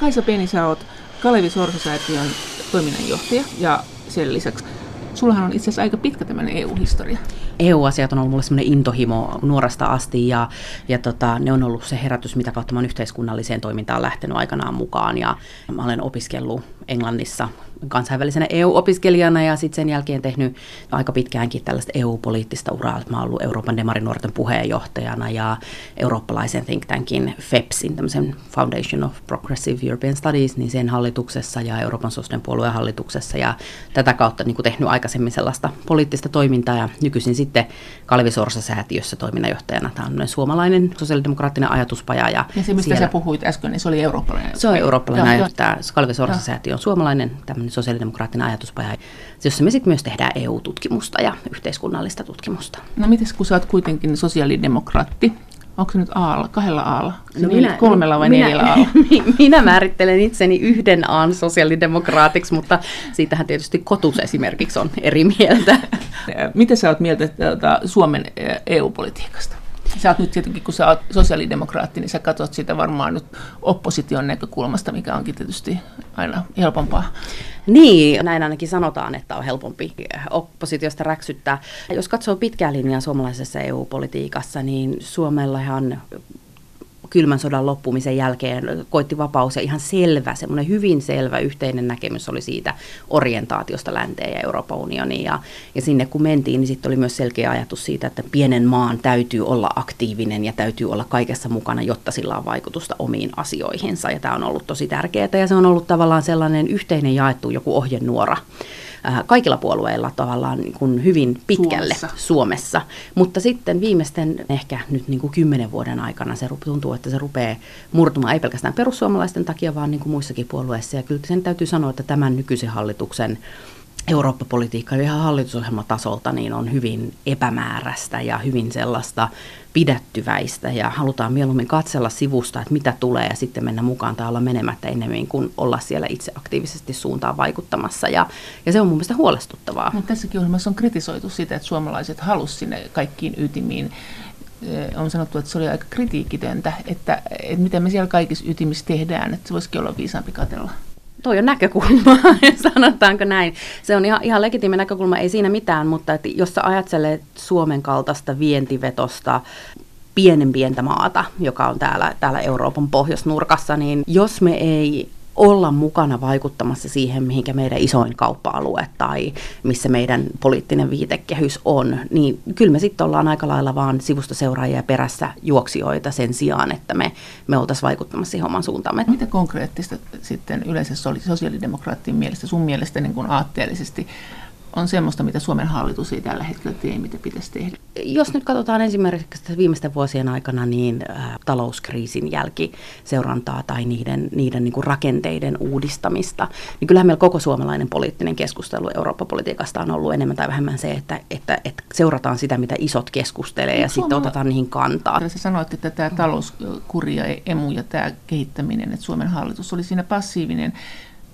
Kaisa Pieni, sä oot Kalevi Sorsa-säätiön toiminnanjohtaja ja sen lisäksi sullahan on itse asiassa aika pitkä tämmöinen EU-historia. EU-asiat on ollut mulle semmoinen intohimo nuoresta asti ja, ja tota, ne on ollut se herätys, mitä kautta mä yhteiskunnalliseen toimintaan lähtenyt aikanaan mukaan. Ja mä olen opiskellut Englannissa kansainvälisenä EU-opiskelijana ja sitten sen jälkeen tehnyt aika pitkäänkin tällaista EU-poliittista uraa. Mä oon ollut Euroopan demarinuorten puheenjohtajana ja eurooppalaisen think tankin FEPSin, tämmöisen Foundation of Progressive European Studies, niin sen hallituksessa ja Euroopan sosiaalisten puolueen hallituksessa ja tätä kautta niin tehnyt aikaisemmin sellaista poliittista toimintaa ja nykyisin sitten Kalvi Sorsa-säätiössä toiminnanjohtajana. Tämä on suomalainen sosiaalidemokraattinen ajatuspaja. Ja, ja se, mistä siellä, sä puhuit äsken, niin se oli eurooppalainen. Se on eurooppalainen ajatus. Tämä Kalvi Sorsa-säätiö on suomalainen tämmöinen sosiaalidemokraattinen ajatuspaja, jossa me sitten myös tehdään EU-tutkimusta ja yhteiskunnallista tutkimusta. No miten kun sä oot kuitenkin sosiaalidemokraatti, Onko se nyt aalla, kahdella aalla? No minä, kolmella vai minä, neljällä aalla? Minä määrittelen itseni yhden aan sosiaalidemokraatiksi, mutta siitähän tietysti Kotus esimerkiksi on eri mieltä. Miten sä oot mieltä tuota, Suomen EU-politiikasta? Sä oot nyt tietenkin, kun sä oot sosiaalidemokraatti, niin sä katsot sitä varmaan nyt opposition näkökulmasta, mikä onkin tietysti aina helpompaa. Niin, näin ainakin sanotaan, että on helpompi oppositiosta räksyttää. Jos katsoo pitkää linjaa suomalaisessa EU-politiikassa, niin Suomellahan kylmän sodan loppumisen jälkeen koitti vapaus ja ihan selvä, semmoinen hyvin selvä yhteinen näkemys oli siitä orientaatiosta länteen ja Euroopan unioniin. Ja, ja sinne kun mentiin, niin sitten oli myös selkeä ajatus siitä, että pienen maan täytyy olla aktiivinen ja täytyy olla kaikessa mukana, jotta sillä on vaikutusta omiin asioihinsa. Ja tämä on ollut tosi tärkeää ja se on ollut tavallaan sellainen yhteinen jaettu joku ohjenuora kaikilla puolueilla tavallaan niin kuin hyvin pitkälle Suomessa. Suomessa. Mutta sitten viimeisten ehkä nyt niin kuin kymmenen vuoden aikana se tuntuu, että se rupeaa murtumaan ei pelkästään perussuomalaisten takia, vaan niin kuin muissakin puolueissa. Ja kyllä sen täytyy sanoa, että tämän nykyisen hallituksen Eurooppa-politiikka ihan hallitusohjelmatasolta niin on hyvin epämääräistä ja hyvin sellaista pidättyväistä ja halutaan mieluummin katsella sivusta, että mitä tulee ja sitten mennä mukaan tai olla menemättä enemmän kuin olla siellä itse aktiivisesti suuntaan vaikuttamassa. Ja, ja se on mun mielestä huolestuttavaa. Mutta tässäkin ohjelmassa on kritisoitu sitä, että suomalaiset halusivat sinne kaikkiin ytimiin. On sanottu, että se oli aika kritiikitöntä, että, että mitä me siellä kaikissa ytimissä tehdään, että se voisikin olla viisaampi katella toi on näkökulma, sanotaanko näin. Se on ihan, ihan legitiimi näkökulma, ei siinä mitään, mutta että jos sä ajattelet Suomen kaltaista vientivetosta, pienen pientä maata, joka on täällä, täällä Euroopan pohjoisnurkassa, niin jos me ei olla mukana vaikuttamassa siihen, mihinkä meidän isoin kauppa-alue tai missä meidän poliittinen viitekehys on, niin kyllä me sitten ollaan aika lailla vaan sivusta seuraajia perässä juoksijoita sen sijaan, että me, me oltaisiin vaikuttamassa siihen oman suuntaamme. Mitä konkreettista sitten yleensä sosiaalidemokraattien mielestä, sun mielestä niin kuin aatteellisesti on semmoista, mitä Suomen hallitus ei tällä hetkellä tee, mitä pitäisi tehdä? Jos nyt katsotaan esimerkiksi viimeisten vuosien aikana niin äh, talouskriisin jälkiseurantaa tai niiden, niiden niin kuin rakenteiden uudistamista, niin kyllähän meillä koko suomalainen poliittinen keskustelu Eurooppa-politiikasta on ollut enemmän tai vähemmän se, että, että, että seurataan sitä, mitä isot keskustelee ja, ja sitten otetaan niihin kantaa. Sä sanoit, että tämä talouskuri ja emu ja tämä kehittäminen, että Suomen hallitus oli siinä passiivinen.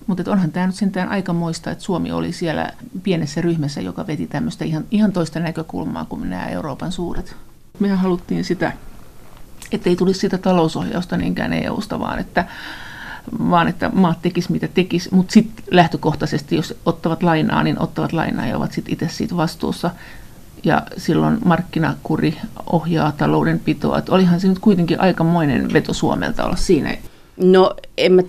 Mutta onhan tämä nyt sentään aika moista, että Suomi oli siellä pienessä ryhmässä, joka veti tämmöistä ihan, ihan toista näkökulmaa kuin nämä Euroopan suuret. Mehän haluttiin sitä, että ei tulisi sitä talousohjausta niinkään EUsta, vaan että, vaan että maat tekis mitä tekis, mutta sitten lähtökohtaisesti, jos ottavat lainaa, niin ottavat lainaa ja ovat sitten itse siitä vastuussa. Ja silloin markkinakuri ohjaa taloudenpitoa. Että olihan se nyt kuitenkin aikamoinen veto Suomelta olla siinä. No en mä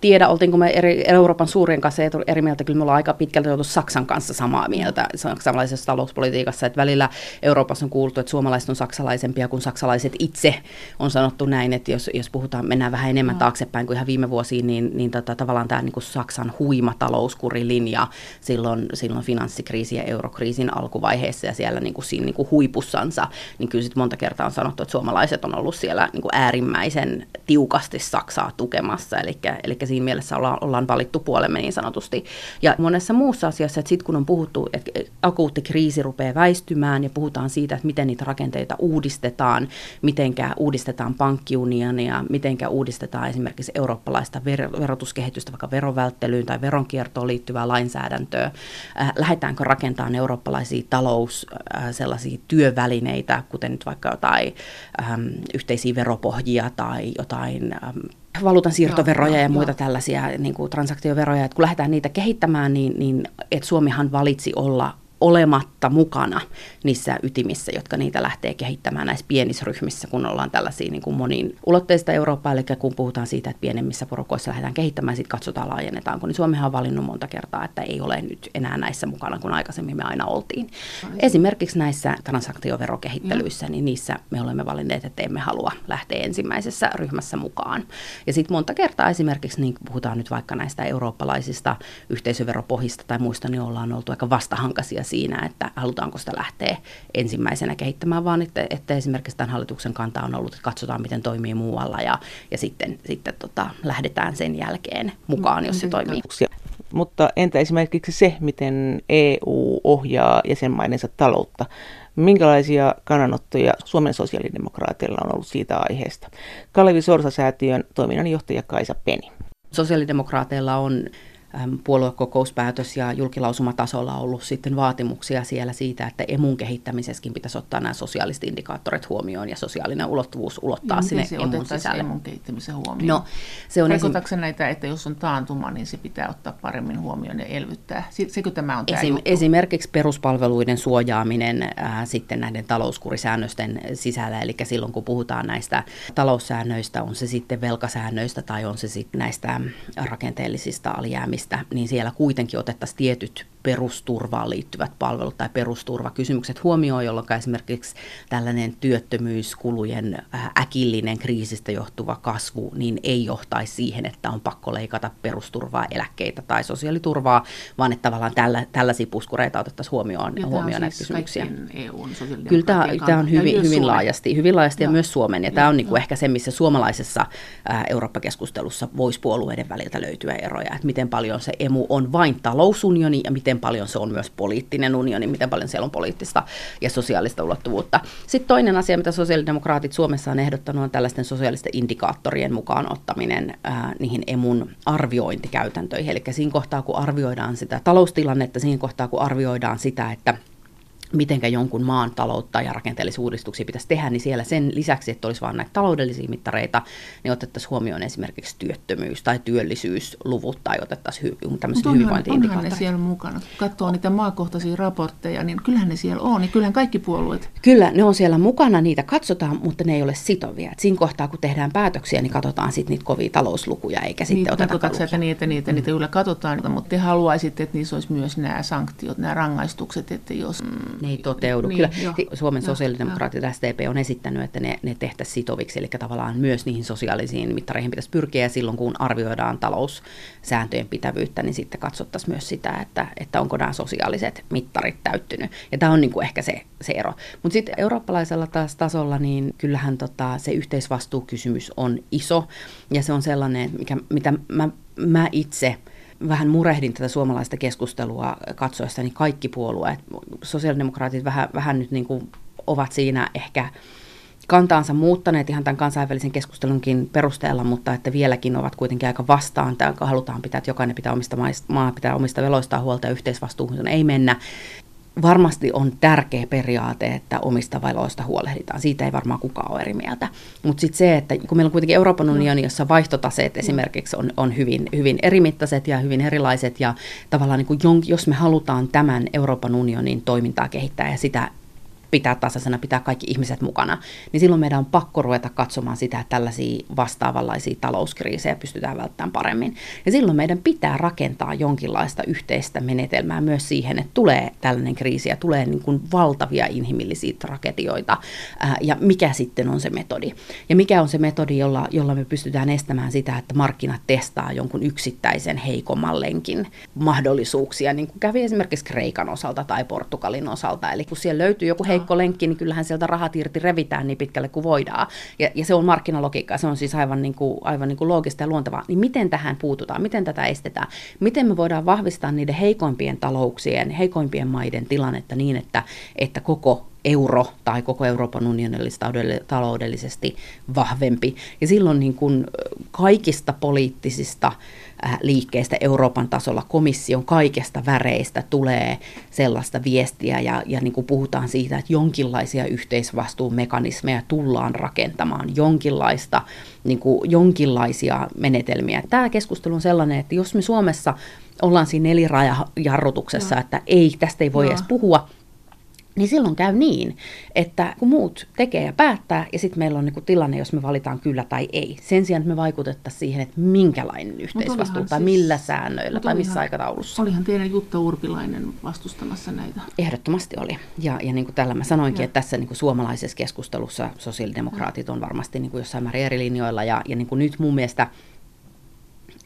tiedä, oltiinko me eri, Euroopan suurien kanssa eri mieltä, kyllä me ollaan aika pitkälti oltu Saksan kanssa samaa mieltä samanlaisessa talouspolitiikassa, että välillä Euroopassa on kuultu, että suomalaiset on saksalaisempia kuin saksalaiset itse, on sanottu näin, että jos, jos puhutaan, mennään vähän enemmän no. taaksepäin kuin ihan viime vuosiin, niin, niin tota, tavallaan tämä niin kuin Saksan huima talouskurilinja silloin, silloin finanssikriisin ja eurokriisin alkuvaiheessa ja siellä niin kuin siinä niin kuin huipussansa, niin kyllä sitten monta kertaa on sanottu, että suomalaiset on ollut siellä niin kuin äärimmäisen tiukasti Saksaa tukemassa, eli, eli siinä mielessä ollaan, ollaan valittu puolemme niin sanotusti. Ja monessa muussa asiassa, että sitten kun on puhuttu, että akuutti kriisi rupeaa väistymään ja puhutaan siitä, että miten niitä rakenteita uudistetaan, mitenkä uudistetaan pankkiunionia, mitenkä uudistetaan esimerkiksi eurooppalaista ver- verotuskehitystä, vaikka verovälttelyyn tai veronkiertoon liittyvää lainsäädäntöä, äh, lähdetäänkö rakentamaan eurooppalaisia talous äh, sellaisia työvälineitä, kuten nyt vaikka jotain ähm, yhteisiä veropohjia tai jotain ähm, valuutan siirtoveroja ja muita tällaisia niin kuin transaktioveroja, että kun lähdetään niitä kehittämään, niin, niin että Suomihan valitsi olla olematta mukana niissä ytimissä, jotka niitä lähtee kehittämään näissä pienissä ryhmissä, kun ollaan tällaisia niin kuin monin ulotteista Eurooppaa, eli kun puhutaan siitä, että pienemmissä porukoissa lähdetään kehittämään, sitten katsotaan laajennetaanko, niin Suomihan on valinnut monta kertaa, että ei ole nyt enää näissä mukana, kun aikaisemmin me aina oltiin. Esimerkiksi näissä transaktioverokehittelyissä, niin niissä me olemme valinneet, että emme halua lähteä ensimmäisessä ryhmässä mukaan. Ja sitten monta kertaa esimerkiksi, niin puhutaan nyt vaikka näistä eurooppalaisista yhteisöveropohjista tai muista, niin ollaan oltu aika vastahankaisia siinä, että halutaanko sitä lähteä ensimmäisenä kehittämään, vaan että, että esimerkiksi tämän hallituksen kanta on ollut, että katsotaan, miten toimii muualla ja, ja sitten, sitten tota, lähdetään sen jälkeen mukaan, jos se toimii. Mutta entä esimerkiksi se, miten EU ohjaa jäsenmaidensa taloutta? Minkälaisia kannanottoja Suomen sosiaalidemokraateilla on ollut siitä aiheesta? Kalevi Sorsa-säätiön toiminnanjohtaja Kaisa Peni. Sosiaalidemokraateilla on puoluekokouspäätös ja julkilausumatasolla ollut sitten vaatimuksia siellä siitä, että emun kehittämisessäkin pitäisi ottaa nämä sosiaaliset indikaattorit huomioon ja sosiaalinen ulottuvuus ulottaa ja sinne se emun sisälle. emun kehittämisen huomioon? No, se on esim... se näitä, että jos on taantuma, niin se pitää ottaa paremmin huomioon ja elvyttää? Sekö tämä on tämä Esim, Esimerkiksi peruspalveluiden suojaaminen äh, sitten näiden talouskurisäännösten sisällä, eli silloin kun puhutaan näistä taloussäännöistä, on se sitten velkasäännöistä tai on se sitten näistä rakenteellisista alijäämistä, niistä, niin siellä kuitenkin otettaisiin tietyt perusturvaan liittyvät palvelut tai perusturvakysymykset huomioon, jolloin esimerkiksi tällainen työttömyyskulujen äh, äkillinen kriisistä johtuva kasvu niin ei johtaisi siihen, että on pakko leikata perusturvaa, eläkkeitä tai sosiaaliturvaa, vaan että tavallaan tällä, tällaisia puskureita otettaisiin huomioon, ja huomioon näitä siis kysymyksiä. EUn Kyllä tämä, tämä on hyvin, hyvin laajasti, hyvin laajasti ja, ja myös Suomen, ja, ja tämä on niin kuin ehkä se, missä suomalaisessa äh, Eurooppa-keskustelussa voisi puolueiden väliltä löytyä eroja, että miten paljon se emu on vain talousunioni ja miten paljon se on myös poliittinen unioni, miten paljon siellä on poliittista ja sosiaalista ulottuvuutta. Sitten toinen asia, mitä sosiaalidemokraatit Suomessa on ehdottanut, on tällaisten sosiaalisten indikaattorien mukaan ottaminen ää, niihin emun arviointikäytäntöihin. Eli siinä kohtaa, kun arvioidaan sitä taloustilannetta, siinä kohtaa, kun arvioidaan sitä, että mitenkä jonkun maan taloutta ja rakenteellisia uudistuksia pitäisi tehdä, niin siellä sen lisäksi, että olisi vain näitä taloudellisia mittareita, niin otettaisiin huomioon esimerkiksi työttömyys- tai työllisyysluvut tai otettaisiin hy- tämmöisiä hyvinvointi-indikaattoreita. Onhan ne siellä mukana. Kun katsoo niitä maakohtaisia raportteja, niin kyllähän ne siellä on, niin kyllähän kaikki puolueet. Kyllä, ne on siellä mukana, niitä katsotaan, mutta ne ei ole sitovia. Et siinä kohtaa, kun tehdään päätöksiä, niin katsotaan sitten niitä kovia talouslukuja, eikä sitten niin, oteta katsotaan, että niitä, niitä, niitä kyllä katsotaan, mutta te haluaisitte, että niissä olisi myös nämä sanktiot, nämä rangaistukset, että jos mm, ne ei toteudu. Niin, Kyllä jo. Suomen jo, sosiaalidemokraatit jo. STP on esittänyt, että ne, ne tehtäisiin sitoviksi, eli tavallaan myös niihin sosiaalisiin mittareihin pitäisi pyrkiä, ja silloin kun arvioidaan taloussääntöjen pitävyyttä, niin sitten katsottaisiin myös sitä, että, että onko nämä sosiaaliset mittarit täyttynyt. Ja tämä on niin kuin ehkä se, se ero. Mutta sitten eurooppalaisella taas tasolla, niin kyllähän tota, se yhteisvastuukysymys on iso, ja se on sellainen, mikä, mitä mä, mä itse – vähän murehdin tätä suomalaista keskustelua katsoessa, niin kaikki puolueet, sosiaalidemokraatit vähän, vähän nyt niin kuin ovat siinä ehkä kantaansa muuttaneet ihan tämän kansainvälisen keskustelunkin perusteella, mutta että vieläkin ovat kuitenkin aika vastaan, että halutaan pitää, että jokainen pitää omista maa pitää omista veloistaan huolta ja yhteisvastuuhun ei mennä varmasti on tärkeä periaate, että omista valoista huolehditaan. Siitä ei varmaan kukaan ole eri mieltä. Mutta sitten se, että kun meillä on kuitenkin Euroopan unioni, jossa vaihtotaseet esimerkiksi on, on hyvin, hyvin erimittaiset ja hyvin erilaiset, ja tavallaan niin kuin, jos me halutaan tämän Euroopan unionin toimintaa kehittää ja sitä pitää tasaisena, pitää kaikki ihmiset mukana, niin silloin meidän on pakko ruveta katsomaan sitä, että tällaisia vastaavanlaisia talouskriisejä pystytään välttämään paremmin. Ja silloin meidän pitää rakentaa jonkinlaista yhteistä menetelmää myös siihen, että tulee tällainen kriisi ja tulee niin kuin valtavia inhimillisiä tragedioita. Ää, ja mikä sitten on se metodi? Ja mikä on se metodi, jolla, jolla me pystytään estämään sitä, että markkinat testaa jonkun yksittäisen heikomman lenkin mahdollisuuksia, niin kuin kävi esimerkiksi Kreikan osalta tai Portugalin osalta. Eli kun siellä löytyy joku heikko heikko lenkki, niin kyllähän sieltä rahat irti revitään niin pitkälle kuin voidaan. Ja, ja se on markkinalogiikka, se on siis aivan, niin kuin, aivan niin kuin loogista ja luontevaa. Niin miten tähän puututaan, miten tätä estetään? Miten me voidaan vahvistaa niiden heikoimpien talouksien, heikoimpien maiden tilannetta niin, että, että koko euro tai koko Euroopan unioni olisi taloudellisesti vahvempi. Ja silloin niin kuin kaikista poliittisista liikkeistä Euroopan tasolla, komission kaikesta väreistä tulee sellaista viestiä ja, ja niin kuin puhutaan siitä, että jonkinlaisia yhteisvastuumekanismeja tullaan rakentamaan, jonkinlaista, niin kuin, jonkinlaisia menetelmiä. Tämä keskustelu on sellainen, että jos me Suomessa ollaan siinä nelirajajarrutuksessa, no. että ei, tästä ei voi no. edes puhua, niin silloin käy niin, että kun muut tekee ja päättää, ja sitten meillä on niinku tilanne, jos me valitaan kyllä tai ei. Sen sijaan, että me vaikutettaisiin siihen, että minkälainen yhteisvastuu tai siis, millä säännöillä tai missä aikataulussa. Olihan teidän Jutta Urpilainen vastustamassa näitä. Ehdottomasti oli. Ja, ja niin kuin tällä mä sanoinkin, ja. että tässä niin kuin suomalaisessa keskustelussa sosiaalidemokraatit on varmasti niin kuin jossain määrin eri linjoilla. Ja, ja niin kuin nyt mun mielestä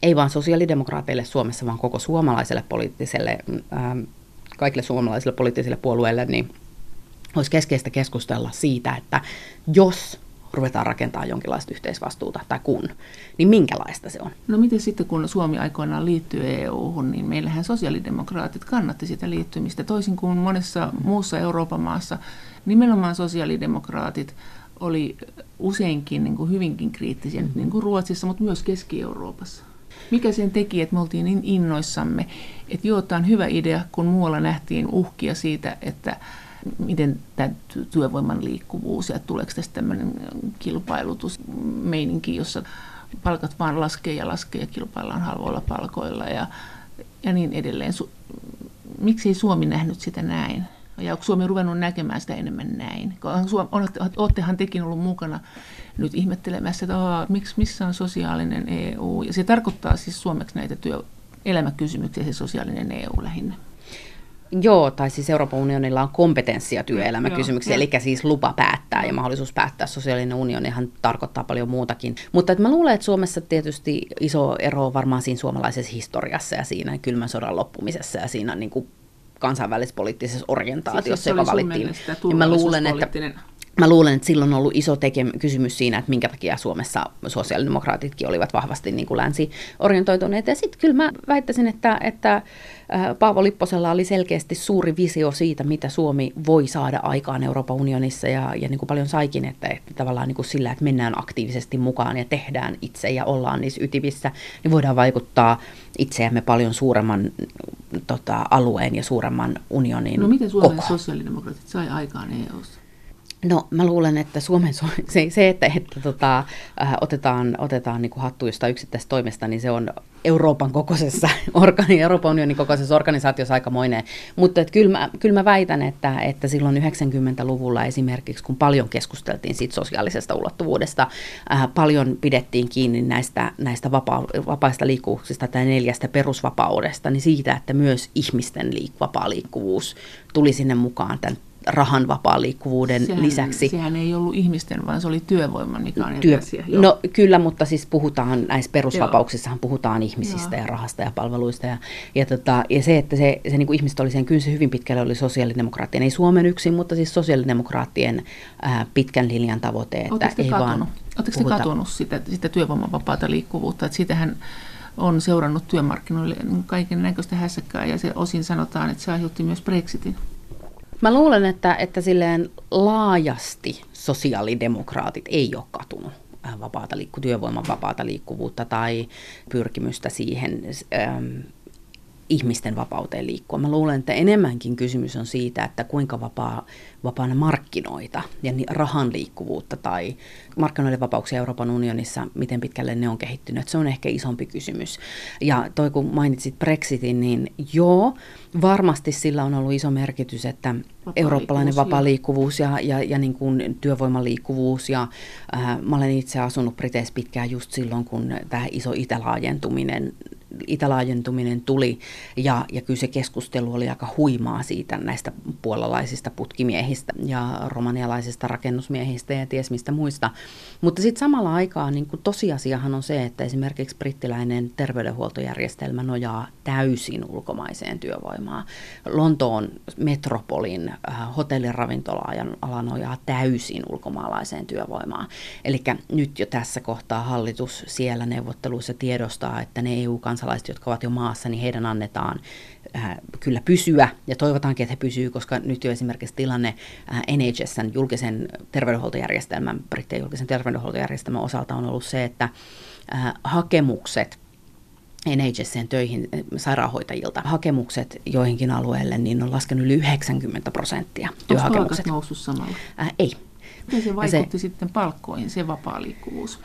ei vain sosiaalidemokraateille Suomessa, vaan koko suomalaiselle poliittiselle, ähm, kaikille suomalaisille poliittisille puolueille, niin olisi keskeistä keskustella siitä, että jos ruvetaan rakentamaan jonkinlaista yhteisvastuuta, tai kun, niin minkälaista se on? No miten sitten, kun Suomi aikoinaan liittyy EU-hun, niin meillähän sosiaalidemokraatit kannatti sitä liittymistä, toisin kuin monessa muussa Euroopan maassa. Nimenomaan sosiaalidemokraatit oli useinkin niin kuin hyvinkin kriittisiä, niin kuin Ruotsissa, mutta myös Keski-Euroopassa. Mikä sen teki, että me oltiin niin innoissamme, että joo, tämä on hyvä idea, kun muualla nähtiin uhkia siitä, että miten tämä työvoiman liikkuvuus ja tuleeko tästä tämmöinen kilpailutusmeininki, jossa palkat vaan laskee ja laskee ja kilpaillaan halvoilla palkoilla ja, ja niin edelleen. Su- miksi ei Suomi nähnyt sitä näin? Ja onko Suomi ruvennut näkemään sitä enemmän näin? Olettehan tekin ollut mukana nyt ihmettelemässä, että Aa, miksi, missä on sosiaalinen EU. Ja se tarkoittaa siis suomeksi näitä työelämäkysymyksiä, se sosiaalinen EU lähinnä. Joo, tai siis Euroopan unionilla on kompetenssia työelämäkysymyksiä, eli siis lupa päättää ja mahdollisuus päättää. Sosiaalinen unionihan tarkoittaa paljon muutakin. Mutta että mä luulen, että Suomessa tietysti iso ero on varmaan siinä suomalaisessa historiassa ja siinä kylmän sodan loppumisessa ja siinä niin kuin kansainvälispoliittisessa orientaatiossa, siis joka valittiin. Ja mä luulen, että Mä luulen, että silloin on ollut iso teke- kysymys siinä, että minkä takia Suomessa sosiaalidemokraatitkin olivat vahvasti niin kuin länsiorientoituneet. Ja sitten kyllä mä väittäisin, että, että Paavo Lipposella oli selkeästi suuri visio siitä, mitä Suomi voi saada aikaan Euroopan unionissa ja, ja niin kuin paljon saikin, että, että tavallaan niin kuin sillä, että mennään aktiivisesti mukaan ja tehdään itse ja ollaan niissä ytivissä, niin voidaan vaikuttaa itseämme paljon suuremman tota, alueen ja suuremman unionin No miten Suomen koko. sosiaalidemokraatit sai aikaan EU:ssa? No mä luulen, että Suomen, se, se että, että tota, äh, otetaan, otetaan niin kuin hattu jostain yksittäisestä toimesta, niin se on Euroopan kokoisessa, organi, Euroopan unionin kokoisessa organisaatiossa aikamoinen. Mutta kyllä, mä, kyllä mä väitän, että, että silloin 90-luvulla esimerkiksi, kun paljon keskusteltiin siitä sosiaalisesta ulottuvuudesta, äh, paljon pidettiin kiinni näistä, näistä vapaa, vapaista liikkuvuuksista tai neljästä perusvapaudesta, niin siitä, että myös ihmisten liik, vapaa liikkuvuus tuli sinne mukaan tämän rahan vapaan liikkuvuuden sehän, lisäksi. Sehän ei ollut ihmisten, vaan se oli työvoiman, mikä on Työ, asia. Joo. No kyllä, mutta siis puhutaan, näissä perusvapauksissahan puhutaan ihmisistä Joo. ja rahasta ja palveluista. Ja, ja, tota, ja se, että se, se niin kuin ihmiset oli sen, kyllä se hyvin pitkälle oli sosiaalidemokraattien, ei Suomen yksin, mutta siis sosiaalidemokraattien ää, pitkän linjan tavoite. Että ei katunut? vaan Oletteko te katunut sitä, sitä työvoiman vapaata liikkuvuutta? Että sitähän on seurannut työmarkkinoille kaiken näköistä hässäkkää ja se osin sanotaan, että se aiheutti myös Brexitin. Mä luulen, että, että silleen laajasti sosiaalidemokraatit ei ole katunut äh, vapaata liikku, työvoiman vapaata liikkuvuutta tai pyrkimystä siihen ähm, ihmisten vapauteen liikkua. Mä luulen, että enemmänkin kysymys on siitä, että kuinka vapaa, vapaana markkinoita ja rahan liikkuvuutta tai markkinoiden vapauksia Euroopan unionissa, miten pitkälle ne on kehittynyt. Se on ehkä isompi kysymys. Ja toi kun mainitsit Brexitin, niin joo, varmasti sillä on ollut iso merkitys, että vapaa eurooppalainen vapaa liikkuvuus ja, ja, ja niin kuin työvoiman liikkuvuus. Ja, äh, mä olen itse asunut Briteissä pitkään just silloin, kun tämä iso itälaajentuminen itälaajentuminen tuli ja, ja kyllä se keskustelu oli aika huimaa siitä näistä puolalaisista putkimiehistä ja romanialaisista rakennusmiehistä ja ties mistä muista. Mutta sitten samalla aikaa niin kuin tosiasiahan on se, että esimerkiksi brittiläinen terveydenhuoltojärjestelmä nojaa täysin ulkomaiseen työvoimaan. Lontoon metropolin äh, hotelliravintola-ala nojaa täysin ulkomaalaiseen työvoimaan. Eli nyt jo tässä kohtaa hallitus siellä neuvotteluissa tiedostaa, että ne EU-kansalaiset, jotka ovat jo maassa, niin heidän annetaan äh, kyllä pysyä, ja toivotaankin, että he pysyy, koska nyt jo esimerkiksi tilanne äh, NHSn julkisen terveydenhuoltojärjestelmän, brittien julkisen terveydenhuoltojärjestelmän osalta on ollut se, että äh, hakemukset NHSn töihin sairaanhoitajilta hakemukset joihinkin alueille, niin on laskenut yli 90 prosenttia. Onko noussut samalla? Äh, ei. Miten se vaikutti se, sitten palkkoihin, se vapaa liikkuvuus?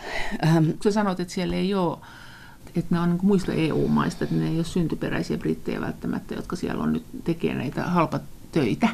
Ähm, Sä sanoit, että siellä ei ole että ne on niin muista EU-maista, että ne ei ole syntyperäisiä brittejä välttämättä, jotka siellä on nyt tekee näitä halpatöitä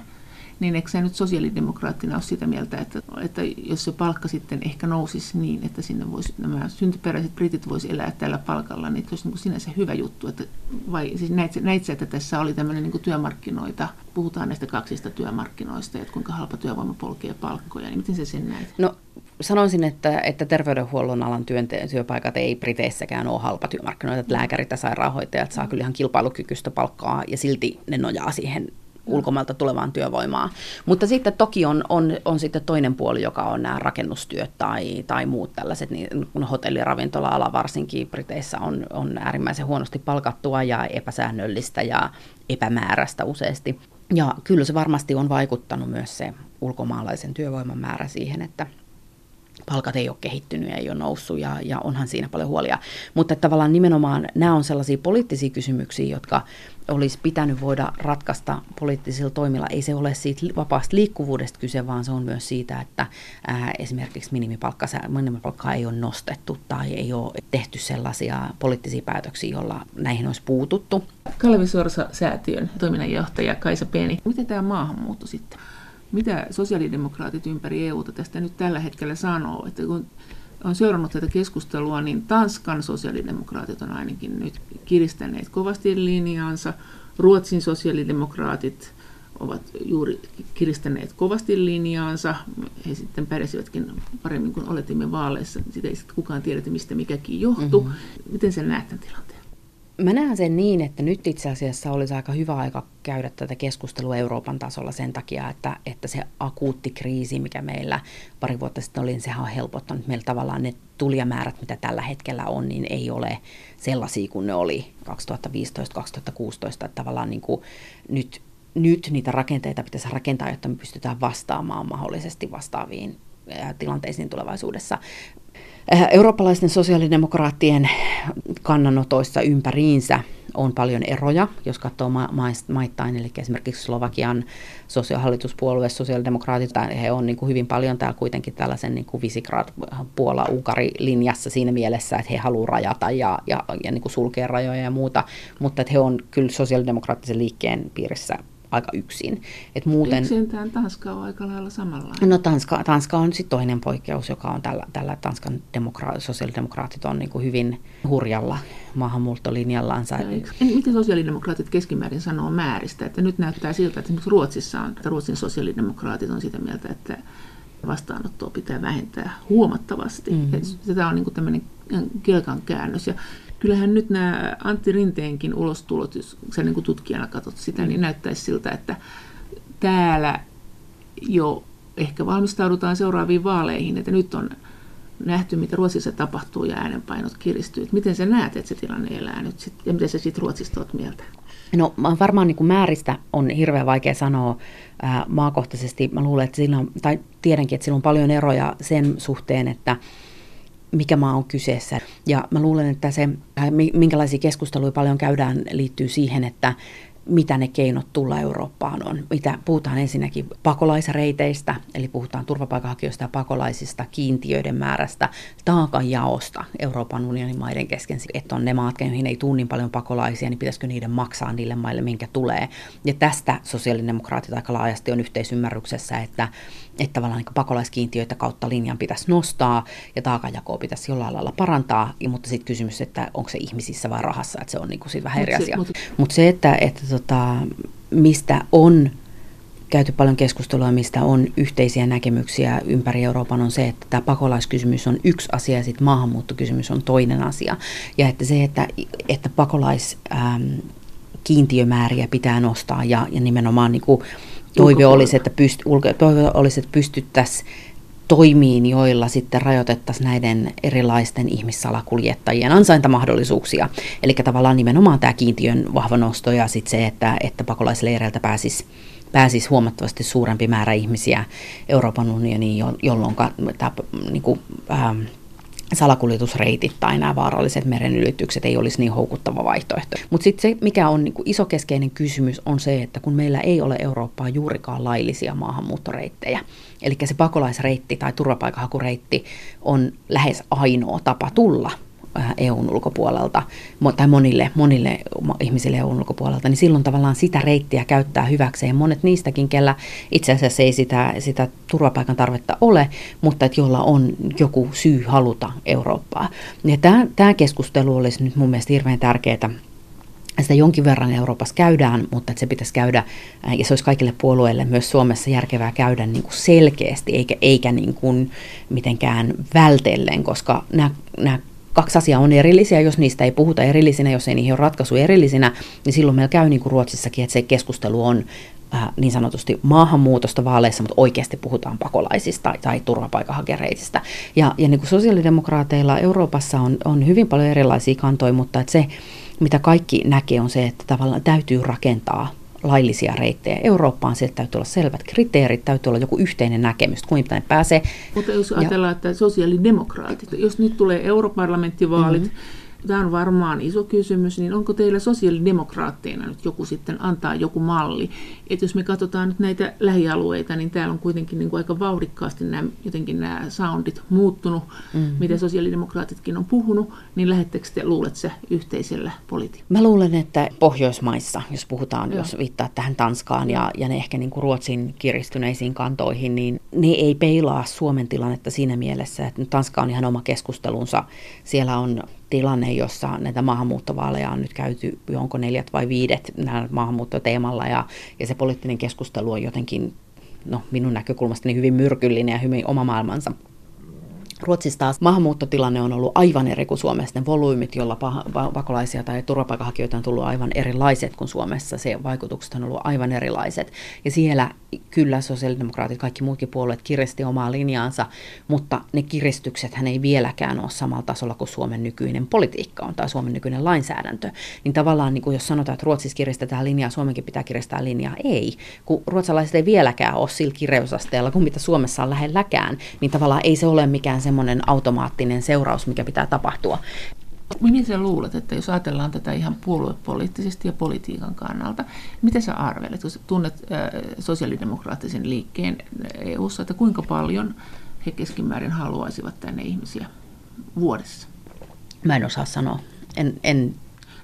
niin eikö se nyt sosiaalidemokraattina ole sitä mieltä, että, että jos se palkka sitten ehkä nousisi niin, että sinne voisi, nämä syntyperäiset britit voisi elää tällä palkalla, niin olisi niin sinänsä hyvä juttu. Että, vai siis näit, näit että tässä oli tämmöinen niin työmarkkinoita, puhutaan näistä kaksista työmarkkinoista, että kuinka halpa työvoima polkee palkkoja, niin miten se sen näet? No sanoisin, että, että terveydenhuollon alan työpaikat ei Briteissäkään ole halpa työmarkkinoita. Että lääkärit ja sairaanhoitajat saa kyllä ihan kilpailukykyistä palkkaa ja silti ne nojaa siihen ulkomailta tulevaan työvoimaa. Mutta sitten toki on, on, on sitten toinen puoli, joka on nämä rakennustyöt tai, tai muut tällaiset, niin hotelliravintola-ala varsinkin Briteissä on, on äärimmäisen huonosti palkattua ja epäsäännöllistä ja epämääräistä useasti. Ja kyllä se varmasti on vaikuttanut myös se ulkomaalaisen työvoiman määrä siihen, että palkat ei ole kehittynyt ja ei ole noussut ja, ja onhan siinä paljon huolia. Mutta tavallaan nimenomaan nämä on sellaisia poliittisia kysymyksiä, jotka olisi pitänyt voida ratkaista poliittisilla toimilla. Ei se ole siitä vapaasta liikkuvuudesta kyse, vaan se on myös siitä, että ää, esimerkiksi minimipalkkaa ei ole nostettu tai ei ole tehty sellaisia poliittisia päätöksiä, joilla näihin olisi puututtu. Kalevi Sorsa-säätiön toiminnanjohtaja Kaisa Pieni. Miten tämä maahanmuutto sitten? Mitä sosiaalidemokraatit ympäri EUta tästä nyt tällä hetkellä sanoo? Että kun on seurannut tätä keskustelua, niin Tanskan sosiaalidemokraatit on ainakin nyt kiristäneet kovasti linjaansa. Ruotsin sosiaalidemokraatit ovat juuri kiristäneet kovasti linjaansa. He sitten pärjäsivätkin paremmin kuin oletimme vaaleissa. Sitä ei sitten kukaan tiedä, mistä mikäkin johtuu. Mm-hmm. Miten sä näet tämän tilanteen? Mä näen sen niin, että nyt itse asiassa olisi aika hyvä aika käydä tätä keskustelua Euroopan tasolla sen takia, että, että se akuutti kriisi, mikä meillä pari vuotta sitten oli, niin sehän on helpottanut. Meillä tavallaan ne tulijamäärät, mitä tällä hetkellä on, niin ei ole sellaisia kuin ne oli 2015-2016. Että tavallaan niin kuin nyt, nyt niitä rakenteita pitäisi rakentaa, jotta me pystytään vastaamaan mahdollisesti vastaaviin tilanteisiin tulevaisuudessa. Äh, eurooppalaisten sosiaalidemokraattien kannanotoissa ympäriinsä on paljon eroja, jos katsoo ma- maittain, eli esimerkiksi Slovakian sosiaalihallituspuolue, sosiaalidemokraatit, he on niin kuin hyvin paljon täällä kuitenkin tällaisen niin kuin Visegrad, Puola, Unkari linjassa siinä mielessä, että he haluavat rajata ja, ja, ja niin kuin sulkea rajoja ja muuta, mutta että he on kyllä sosiaalidemokraattisen liikkeen piirissä aika yksin. Et muuten, Yksintään Tanska on aika lailla samanlainen. No Tanska, Tanska on sitten toinen poikkeus, joka on tällä, tällä Tanskan demokra- sosiaalidemokraatit on niin kuin hyvin hurjalla maahanmuuttolinjallansa. Miten sosiaalidemokraatit keskimäärin sanoo määristä? Että nyt näyttää siltä, että esimerkiksi Ruotsissa on, että Ruotsin sosiaalidemokraatit on sitä mieltä, että vastaanottoa pitää vähentää huomattavasti. Mm-hmm. Tämä on niin tämmöinen kelkan käännös. Ja kyllähän nyt nämä Antti Rinteenkin ulostulot, jos sä niin kuin tutkijana katsot sitä, niin näyttäisi siltä, että täällä jo ehkä valmistaudutaan seuraaviin vaaleihin, että nyt on nähty, mitä Ruotsissa tapahtuu ja äänenpainot kiristyy. Miten sä näet, että se tilanne elää nyt sit, ja miten sä sitten Ruotsista olet mieltä? No varmaan niin kuin määristä on hirveän vaikea sanoa ää, maakohtaisesti. Mä luulen, että sillä on, tai tiedänkin, että sillä on paljon eroja sen suhteen, että mikä maa on kyseessä. Ja mä luulen, että se, äh, minkälaisia keskusteluja paljon käydään, liittyy siihen, että mitä ne keinot tulla Eurooppaan on. Mitä puhutaan ensinnäkin pakolaisreiteistä, eli puhutaan turvapaikanhakijoista ja pakolaisista, kiintiöiden määrästä, taakanjaosta Euroopan unionin maiden kesken, että on ne maat, joihin ei tule niin paljon pakolaisia, niin pitäisikö niiden maksaa niille maille, minkä tulee. Ja tästä sosiaalidemokraatit aika laajasti on yhteisymmärryksessä, että että tavallaan niin pakolaiskiintiöitä kautta linjan pitäisi nostaa ja taakanjakoa pitäisi jollain lailla parantaa, mutta sitten kysymys, että onko se ihmisissä vai rahassa, että se on niin kuin sit vähän eri asia. Mutta Mut se, että, että tota, mistä on käyty paljon keskustelua, mistä on yhteisiä näkemyksiä ympäri Euroopan, on se, että tämä pakolaiskysymys on yksi asia ja sitten maahanmuuttokysymys on toinen asia. Ja että se, että, että pakolaiskiintiömääriä pitää nostaa ja, ja nimenomaan niin kuin toive olisi, että, pyst, toive olisi, että pystyttäisiin toimiin, joilla sitten rajoitettaisiin näiden erilaisten ihmissalakuljettajien ansaintamahdollisuuksia. Eli tavallaan nimenomaan tämä kiintiön vahva nosto ja sitten se, että, että pakolaisleireiltä pääsisi pääsisi huomattavasti suurempi määrä ihmisiä Euroopan unioniin, jolloin tämä niin kuin, ähm, salakuljetusreitit tai nämä vaaralliset merenylitykset ei olisi niin houkuttava vaihtoehto. Mutta sitten se, mikä on niin iso keskeinen kysymys, on se, että kun meillä ei ole Eurooppaa juurikaan laillisia maahanmuuttoreittejä, eli se pakolaisreitti tai turvapaikanhakureitti on lähes ainoa tapa tulla EUn ulkopuolelta tai monille, monille ihmisille EUn ulkopuolelta, niin silloin tavallaan sitä reittiä käyttää hyväkseen. Monet niistäkin, kellä itse asiassa ei sitä, sitä turvapaikan tarvetta ole, mutta että jolla on joku syy haluta Eurooppaa. Ja tämä, tämä keskustelu olisi nyt mun mielestä hirveän tärkeää sitä jonkin verran Euroopassa käydään, mutta että se pitäisi käydä, äh, ja se olisi kaikille puolueille myös Suomessa järkevää käydä niin kuin selkeästi, eikä, eikä niin kuin mitenkään vältellen, koska nämä, nämä kaksi asiaa on erillisiä, jos niistä ei puhuta erillisinä, jos ei niihin ole ratkaisu erillisinä, niin silloin meillä käy niin kuin Ruotsissakin, että se keskustelu on äh, niin sanotusti maahanmuutosta vaaleissa, mutta oikeasti puhutaan pakolaisista tai turvapaikanhakereisista. Ja, ja niin kuin sosiaalidemokraateilla Euroopassa on, on hyvin paljon erilaisia kantoja, mutta että se, mitä kaikki näkee, on se, että tavallaan täytyy rakentaa laillisia reittejä Eurooppaan. Sieltä täytyy olla selvät kriteerit, täytyy olla joku yhteinen näkemys, kuinka ne pääsee. Mutta jos ajatellaan, ja, että sosiaalidemokraatit, jos nyt tulee europarlamenttivaalit, mm-hmm tämä on varmaan iso kysymys, niin onko teillä sosiaalidemokraatteina nyt joku sitten antaa joku malli? Että jos me katsotaan nyt näitä lähialueita, niin täällä on kuitenkin niin kuin aika vauhdikkaasti nämä, jotenkin nämä soundit muuttunut, mm-hmm. mitä sosiaalidemokraatitkin on puhunut, niin lähettekö te, luulet se yhteisellä politiikalla? Mä luulen, että Pohjoismaissa, jos puhutaan, Joo. jos viittaa tähän Tanskaan ja, ja ne ehkä niin kuin Ruotsin kiristyneisiin kantoihin, niin ne ei peilaa Suomen tilannetta siinä mielessä, että Tanska on ihan oma keskustelunsa. Siellä on tilanne, jossa näitä maahanmuuttovaaleja on nyt käyty, onko neljät vai viidet maahanmuuttoteemalla, ja, ja se poliittinen keskustelu on jotenkin no, minun näkökulmastani hyvin myrkyllinen ja hyvin oma maailmansa. Ruotsissa taas maahanmuuttotilanne on ollut aivan eri kuin Suomessa. Ne volyymit, joilla pakolaisia tai turvapaikanhakijoita on tullut aivan erilaiset kuin Suomessa. Se vaikutukset on ollut aivan erilaiset. Ja siellä kyllä sosiaalidemokraatit, kaikki muutkin puolueet kiristi omaa linjaansa, mutta ne kiristykset hän ei vieläkään ole samalla tasolla kuin Suomen nykyinen politiikka on tai Suomen nykyinen lainsäädäntö. Niin tavallaan niin kuin jos sanotaan, että Ruotsissa kiristetään linjaa, Suomenkin pitää kiristää linjaa, ei. Kun ruotsalaiset ei vieläkään ole sillä kireysasteella kuin mitä Suomessa on lähelläkään, niin tavallaan ei se ole mikään semmoinen automaattinen seuraus, mikä pitää tapahtua. Mihin sä luulet, että jos ajatellaan tätä ihan puoluepoliittisesti ja politiikan kannalta, mitä sä arvelet, kun sä tunnet äh, sosiaalidemokraattisen liikkeen EU-ssa, että kuinka paljon he keskimäärin haluaisivat tänne ihmisiä vuodessa? Mä en osaa sanoa. En, en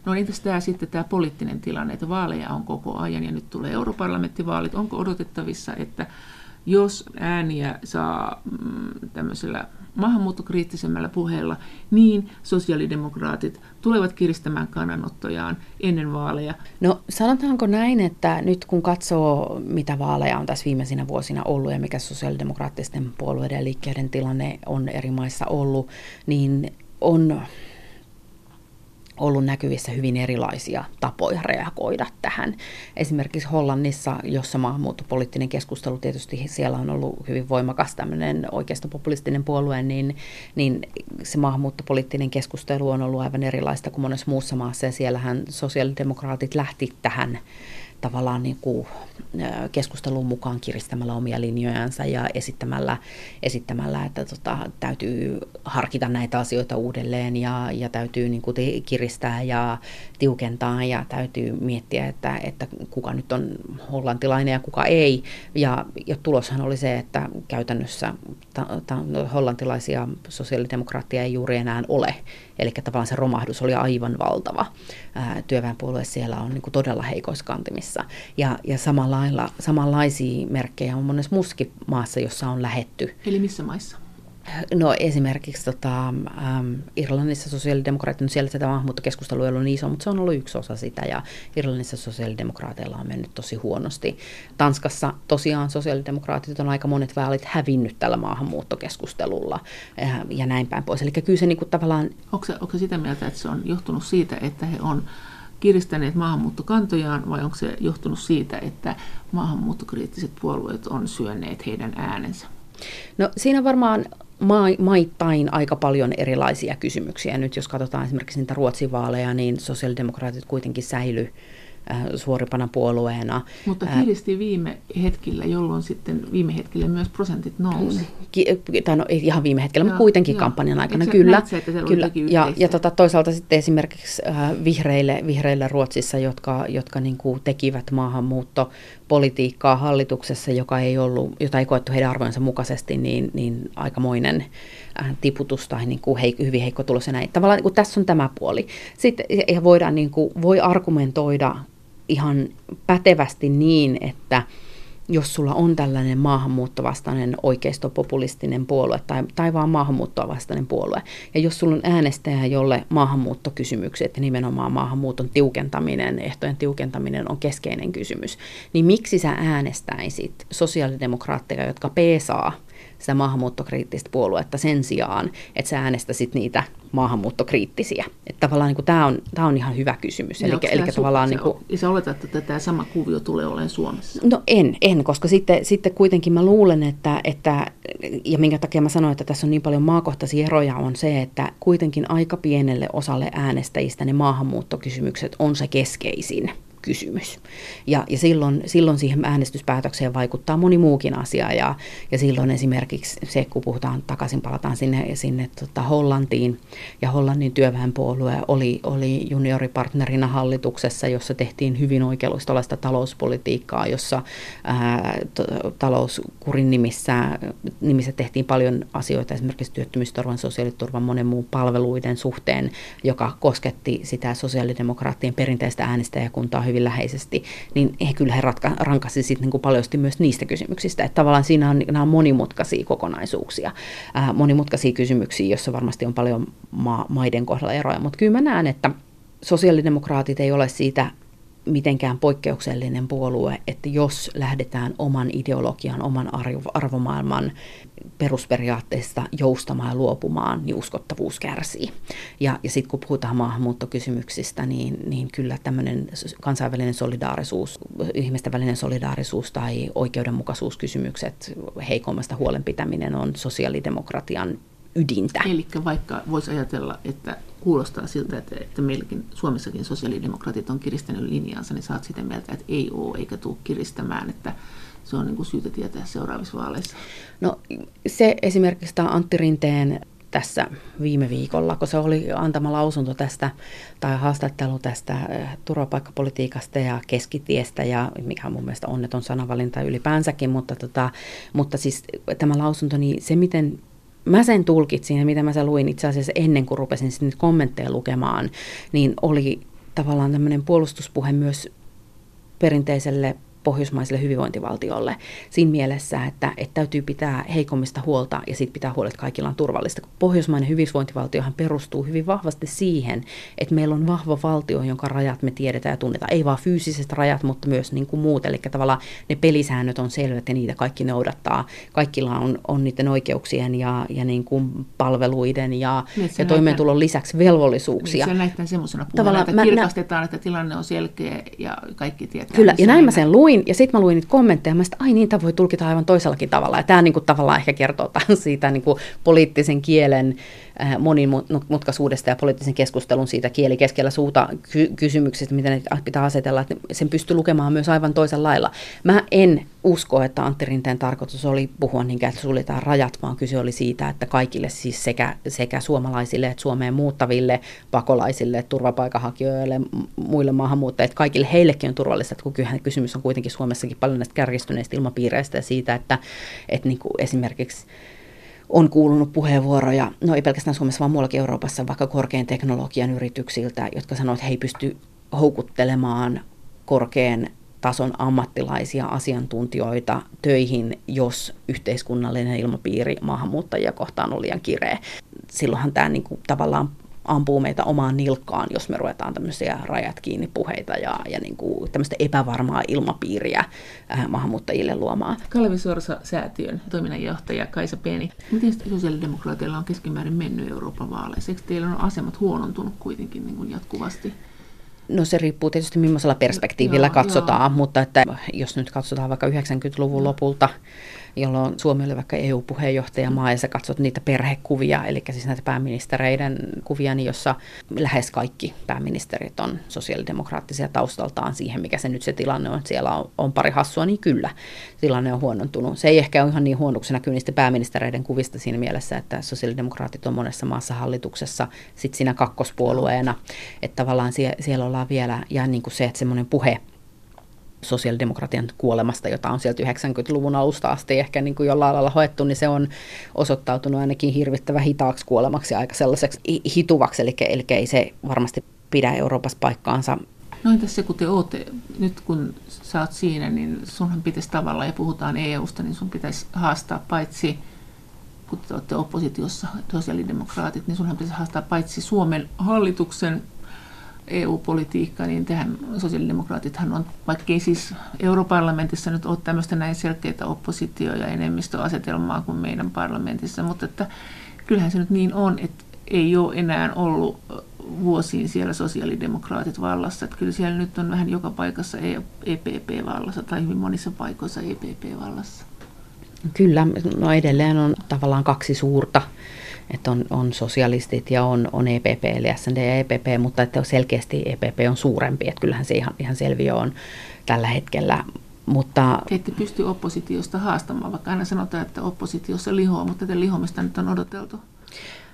No entäs tämä sitten tämä poliittinen tilanne, että vaaleja on koko ajan ja nyt tulee europarlamenttivaalit. Onko odotettavissa, että jos ääniä saa mm, tämmöisellä maahanmuuttokriittisemmällä puheella, niin sosiaalidemokraatit tulevat kiristämään kannanottojaan ennen vaaleja. No sanotaanko näin, että nyt kun katsoo, mitä vaaleja on tässä viimeisinä vuosina ollut ja mikä sosiaalidemokraattisten puolueiden ja liikkeiden tilanne on eri maissa ollut, niin on ollut näkyvissä hyvin erilaisia tapoja reagoida tähän. Esimerkiksi Hollannissa, jossa maahanmuuttopoliittinen keskustelu tietysti siellä on ollut hyvin voimakas tämmöinen oikeistopopulistinen puolue, niin, niin se maahanmuuttopoliittinen keskustelu on ollut aivan erilaista kuin monessa muussa maassa ja siellähän sosiaalidemokraatit lähti tähän tavallaan niin kuin keskustelun mukaan kiristämällä omia linjojansa ja esittämällä, esittämällä että tota, täytyy harkita näitä asioita uudelleen ja, ja täytyy niin kuin kiristää ja tiukentaa ja täytyy miettiä, että, että kuka nyt on hollantilainen ja kuka ei. Ja, ja tuloshan oli se, että käytännössä ta, ta, hollantilaisia sosiaalidemokraattia ei juuri enää ole. Eli tavallaan se romahdus oli aivan valtava. työväenpuolue siellä on niin kuin todella heikoissa kantimissa. Ja, ja samalla lailla, samanlaisia merkkejä on monessa muussakin maassa, jossa on lähetty. Eli missä maissa? No esimerkiksi tota, ähm, Irlannissa sosiaalidemokraatit, no siellä tätä maahanmuuttokeskustelua ei ollut niin iso, mutta se on ollut yksi osa sitä ja Irlannissa sosiaalidemokraateilla on mennyt tosi huonosti. Tanskassa tosiaan sosiaalidemokraatit on aika monet vaalit hävinnyt tällä maahanmuuttokeskustelulla äh, ja näin päin pois. Eli kyllä se niin kuin tavallaan... Onko se, onko sitä mieltä, että se on johtunut siitä, että he on kiristäneet maahanmuuttokantojaan vai onko se johtunut siitä, että maahanmuuttokriittiset puolueet on syöneet heidän äänensä? No siinä varmaan maittain aika paljon erilaisia kysymyksiä. Nyt jos katsotaan esimerkiksi niitä Ruotsin vaaleja, niin sosiaalidemokraatit kuitenkin säily Äh, suoripana puolueena. Mutta äh, kiristi viime hetkellä, jolloin sitten viime hetkellä myös prosentit nousi. Ki, tai no ei ihan viime hetkellä, mutta kuitenkin joo. kampanjan aikana Eikö kyllä. Se, kyllä. Ja, ja tota, toisaalta sitten esimerkiksi äh, vihreille, vihreille Ruotsissa, jotka, jotka niin kuin tekivät maahanmuuttopolitiikkaa hallituksessa, joka ei ollut, jota ei koettu heidän arvojensa mukaisesti, niin, niin aikamoinen äh, tiputus tai niin kuin heik, hyvin heikko tulos ja näin. Tavallaan niin kuin tässä on tämä puoli. Sitten voidaan, niin kuin, voi argumentoida ihan pätevästi niin, että jos sulla on tällainen maahanmuuttovastainen oikeistopopulistinen puolue tai, tai vaan maahanmuuttoa vastainen puolue, ja jos sulla on äänestäjä, jolle maahanmuuttokysymykset ja nimenomaan maahanmuuton tiukentaminen, ehtojen tiukentaminen on keskeinen kysymys, niin miksi sä äänestäisit sosiaalidemokraatteja, jotka peesaa sitä maahanmuuttokriittistä puoluetta sen sijaan, että sä äänestäisit niitä maahanmuuttokriittisiä. Että tavallaan niin tämä on, tää on ihan hyvä kysymys. Eli, eli su- tavallaan, niin kuin, ja sä oletat, että tämä sama kuvio tulee olemaan Suomessa? No en, en koska sitten, sitten kuitenkin mä luulen, että, että, ja minkä takia mä sanoin, että tässä on niin paljon maakohtaisia eroja, on se, että kuitenkin aika pienelle osalle äänestäjistä ne maahanmuuttokysymykset on se keskeisin kysymys. Ja, ja silloin, silloin siihen äänestyspäätökseen vaikuttaa moni muukin asia ja, ja silloin esimerkiksi se, kun puhutaan takaisin, palataan sinne, sinne tota Hollantiin ja Hollannin työväenpuolue oli, oli junioripartnerina hallituksessa, jossa tehtiin hyvin oikeustollaista talouspolitiikkaa, jossa ää, t- talouskurin nimissä, nimissä tehtiin paljon asioita esimerkiksi työttömyysturvan, sosiaaliturvan, monen muun palveluiden suhteen, joka kosketti sitä sosiaalidemokraattien perinteistä äänestäjäkuntaa hyvin läheisesti, niin he kyllä he ratka, rankasi sitten niin kuin paljosti myös niistä kysymyksistä. Että tavallaan siinä on, nämä on monimutkaisia kokonaisuuksia, ää, monimutkaisia kysymyksiä, joissa varmasti on paljon ma- maiden kohdalla eroja. Mutta kyllä mä näen, että sosiaalidemokraatit ei ole siitä mitenkään poikkeuksellinen puolue, että jos lähdetään oman ideologian, oman arvomaailman perusperiaatteista joustamaan ja luopumaan, niin uskottavuus kärsii. Ja, ja sitten kun puhutaan maahanmuuttokysymyksistä, niin, niin kyllä tämmöinen kansainvälinen solidaarisuus, ihmisten välinen solidaarisuus tai oikeudenmukaisuuskysymykset, heikommasta huolenpitäminen on sosiaalidemokratian ydintä. Eli vaikka voisi ajatella, että kuulostaa siltä, että, että meilläkin Suomessakin sosiaalidemokraatit on kiristänyt linjaansa, niin saat sitä mieltä, että ei ole eikä tule kiristämään, että se on niin kuin syytä tietää seuraavissa vaaleissa? No se esimerkiksi tämä Antti Rinteen tässä viime viikolla, kun se oli antama lausunto tästä tai haastattelu tästä eh, turvapaikkapolitiikasta ja keskitiestä ja mikä on mun mielestä onneton sanavalinta ylipäänsäkin, mutta, tota, mutta siis tämä lausunto, niin se miten mä sen tulkitsin ja mitä mä sen luin itse asiassa ennen kuin rupesin sitten kommentteja lukemaan, niin oli tavallaan tämmöinen puolustuspuhe myös perinteiselle pohjoismaiselle hyvinvointivaltiolle siinä mielessä, että, että täytyy pitää heikommista huolta ja sitten pitää huolta, että kaikilla on turvallista. Pohjoismainen hyvinvointivaltiohan perustuu hyvin vahvasti siihen, että meillä on vahva valtio, jonka rajat me tiedetään ja tunnetaan. Ei vain fyysiset rajat, mutta myös niin kuin muut. Eli tavallaan ne pelisäännöt on selvät ja niitä kaikki noudattaa. Kaikilla on, on niiden oikeuksien ja, ja niin kuin palveluiden ja, niin, ja toimeentulon näyttää, lisäksi velvollisuuksia. Niin, se näyttää semmoisena puolella, että kirkastetaan, nä- että tilanne on selkeä ja kaikki tietää. Kyllä, ja näin mä sen luin luin, ja sitten mä luin niitä kommentteja, ja mä ai niin, tämä voi tulkita aivan toisellakin tavalla. Ja tämä niinku tavallaan ehkä kertoo siitä niinku poliittisen kielen monimutkaisuudesta ja poliittisen keskustelun siitä kieli keskellä suuta ky- kysymyksistä, miten ne pitää asetella, että sen pystyy lukemaan myös aivan toisella lailla. Mä en usko, että Antti Rinteen tarkoitus oli puhua niinkään, että suljetaan rajat, vaan kyse oli siitä, että kaikille siis sekä, sekä suomalaisille että Suomeen muuttaville, pakolaisille, turvapaikanhakijoille, muille maahanmuuttajille, kaikille heillekin on turvallista, että kun kysymys on kuitenenkin Suomessakin paljon näistä kärjistyneistä ilmapiireistä ja siitä, että, että niin kuin esimerkiksi on kuulunut puheenvuoroja, no ei pelkästään Suomessa, vaan muuallakin Euroopassa, vaikka korkean teknologian yrityksiltä, jotka sanoo, että he ei pysty houkuttelemaan korkean tason ammattilaisia asiantuntijoita töihin, jos yhteiskunnallinen ilmapiiri maahanmuuttajia kohtaan on liian kireä. Silloinhan tämä niin kuin, tavallaan ampuu meitä omaan nilkkaan, jos me ruvetaan tämmöisiä rajat kiinni puheita ja, ja niin kuin tämmöistä epävarmaa ilmapiiriä äh, maahanmuuttajille luomaan. Kalevi Sorsa-säätiön toiminnanjohtaja Kaisa Peni. Miten sosiaalidemokraateilla on keskimäärin mennyt Euroopan vaaleissa? Eikö teillä on asemat huonontunut kuitenkin niin kuin jatkuvasti? No se riippuu tietysti millaisella perspektiivillä joo, katsotaan, joo. mutta että jos nyt katsotaan vaikka 90-luvun lopulta jolloin Suomi oli vaikka EU-puheenjohtajamaa ja sä katsot niitä perhekuvia, eli siis näitä pääministereiden kuvia, niin jossa lähes kaikki pääministerit on sosiaalidemokraattisia taustaltaan siihen, mikä se nyt se tilanne on. Siellä on, on pari hassua, niin kyllä tilanne on huonontunut. Se ei ehkä ole ihan niin huonoksi näkyy niistä pääministereiden kuvista siinä mielessä, että sosiaalidemokraatit on monessa maassa hallituksessa sit siinä kakkospuolueena, että tavallaan sie, siellä ollaan vielä, ja niin kuin se, että semmoinen puhe sosiaalidemokratian kuolemasta, jota on sieltä 90-luvun alusta asti ehkä niin kuin jollain lailla hoettu, niin se on osoittautunut ainakin hirvittävän hitaaksi kuolemaksi aika sellaiseksi hituvaksi, eli, eli ei se varmasti pidä Euroopassa paikkaansa. No entäs se, kun te ootte, nyt kun sä oot siinä, niin sunhan pitäisi tavallaan, ja puhutaan EUsta, niin sun pitäisi haastaa paitsi kun te olette oppositiossa, sosiaalidemokraatit, niin sunhan pitäisi haastaa paitsi Suomen hallituksen EU-politiikka, niin tehän sosiaalidemokraatithan on, vaikkei siis europarlamentissa nyt ole tämmöistä näin selkeitä oppositio- ja enemmistöasetelmaa kuin meidän parlamentissa, mutta että kyllähän se nyt niin on, että ei ole enää ollut vuosiin siellä sosiaalidemokraatit vallassa. Että kyllä siellä nyt on vähän joka paikassa EPP e vallassa tai hyvin monissa paikoissa EPP vallassa. Kyllä, no edelleen on tavallaan kaksi suurta että on, on sosialistit ja on, on EPP, eli SND ja EPP, mutta että selkeästi EPP on suurempi, että kyllähän se ihan, ihan selviö on tällä hetkellä. Mutta, te ette pysty oppositiosta haastamaan, vaikka aina sanotaan, että oppositiossa lihoa, mutta tätä lihomista nyt on odoteltu.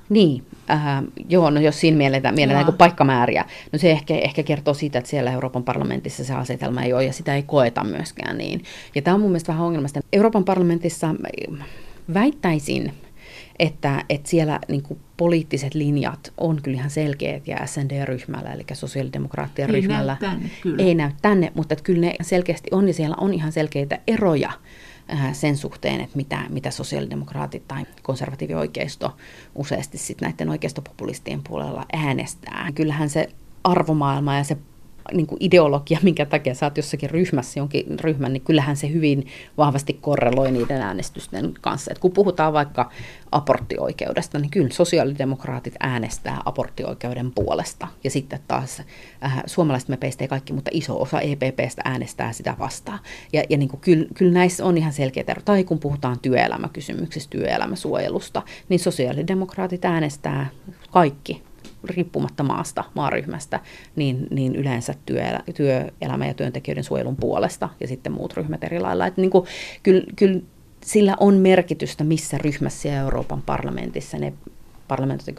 Niin, äh, joo, no jos siinä mielletään, mielletään niin paikkamääriä, no se ehkä, ehkä kertoo siitä, että siellä Euroopan parlamentissa se asetelma ei ole ja sitä ei koeta myöskään niin. Ja tämä on mun mielestä vähän ongelmasta. Euroopan parlamentissa väittäisin, että, että siellä niin kuin poliittiset linjat on kyllä ihan selkeät ja SND-ryhmällä, eli sosiaalidemokraattien ei ryhmällä näy tänne, kyllä. ei näy tänne, mutta että kyllä ne selkeästi on ja siellä on ihan selkeitä eroja sen suhteen, että mitä, mitä sosiaalidemokraatit tai konservatiivioikeisto useasti sitten näiden oikeistopopulistien puolella äänestää. Kyllähän se arvomaailma ja se niin kuin ideologia, minkä takia sä oot jossakin ryhmässä jonkin ryhmän, niin kyllähän se hyvin vahvasti korreloi niiden äänestysten kanssa. Et kun puhutaan vaikka aborttioikeudesta, niin kyllä sosiaalidemokraatit äänestää aborttioikeuden puolesta. Ja sitten taas äh, suomalaiset mepeistä ei kaikki, mutta iso osa EPPstä äänestää sitä vastaan. Ja, ja niin kuin, kyllä, kyllä näissä on ihan selkeä ero. Tai kun puhutaan työelämäkysymyksistä, työelämäsuojelusta, niin sosiaalidemokraatit äänestää kaikki riippumatta maasta, maaryhmästä, niin, niin yleensä työelä, työelämä ja työntekijöiden suojelun puolesta ja sitten muut ryhmät eri lailla. Että niin kuin, kyllä, kyllä sillä on merkitystä, missä ryhmässä Euroopan parlamentissa ne parlamentit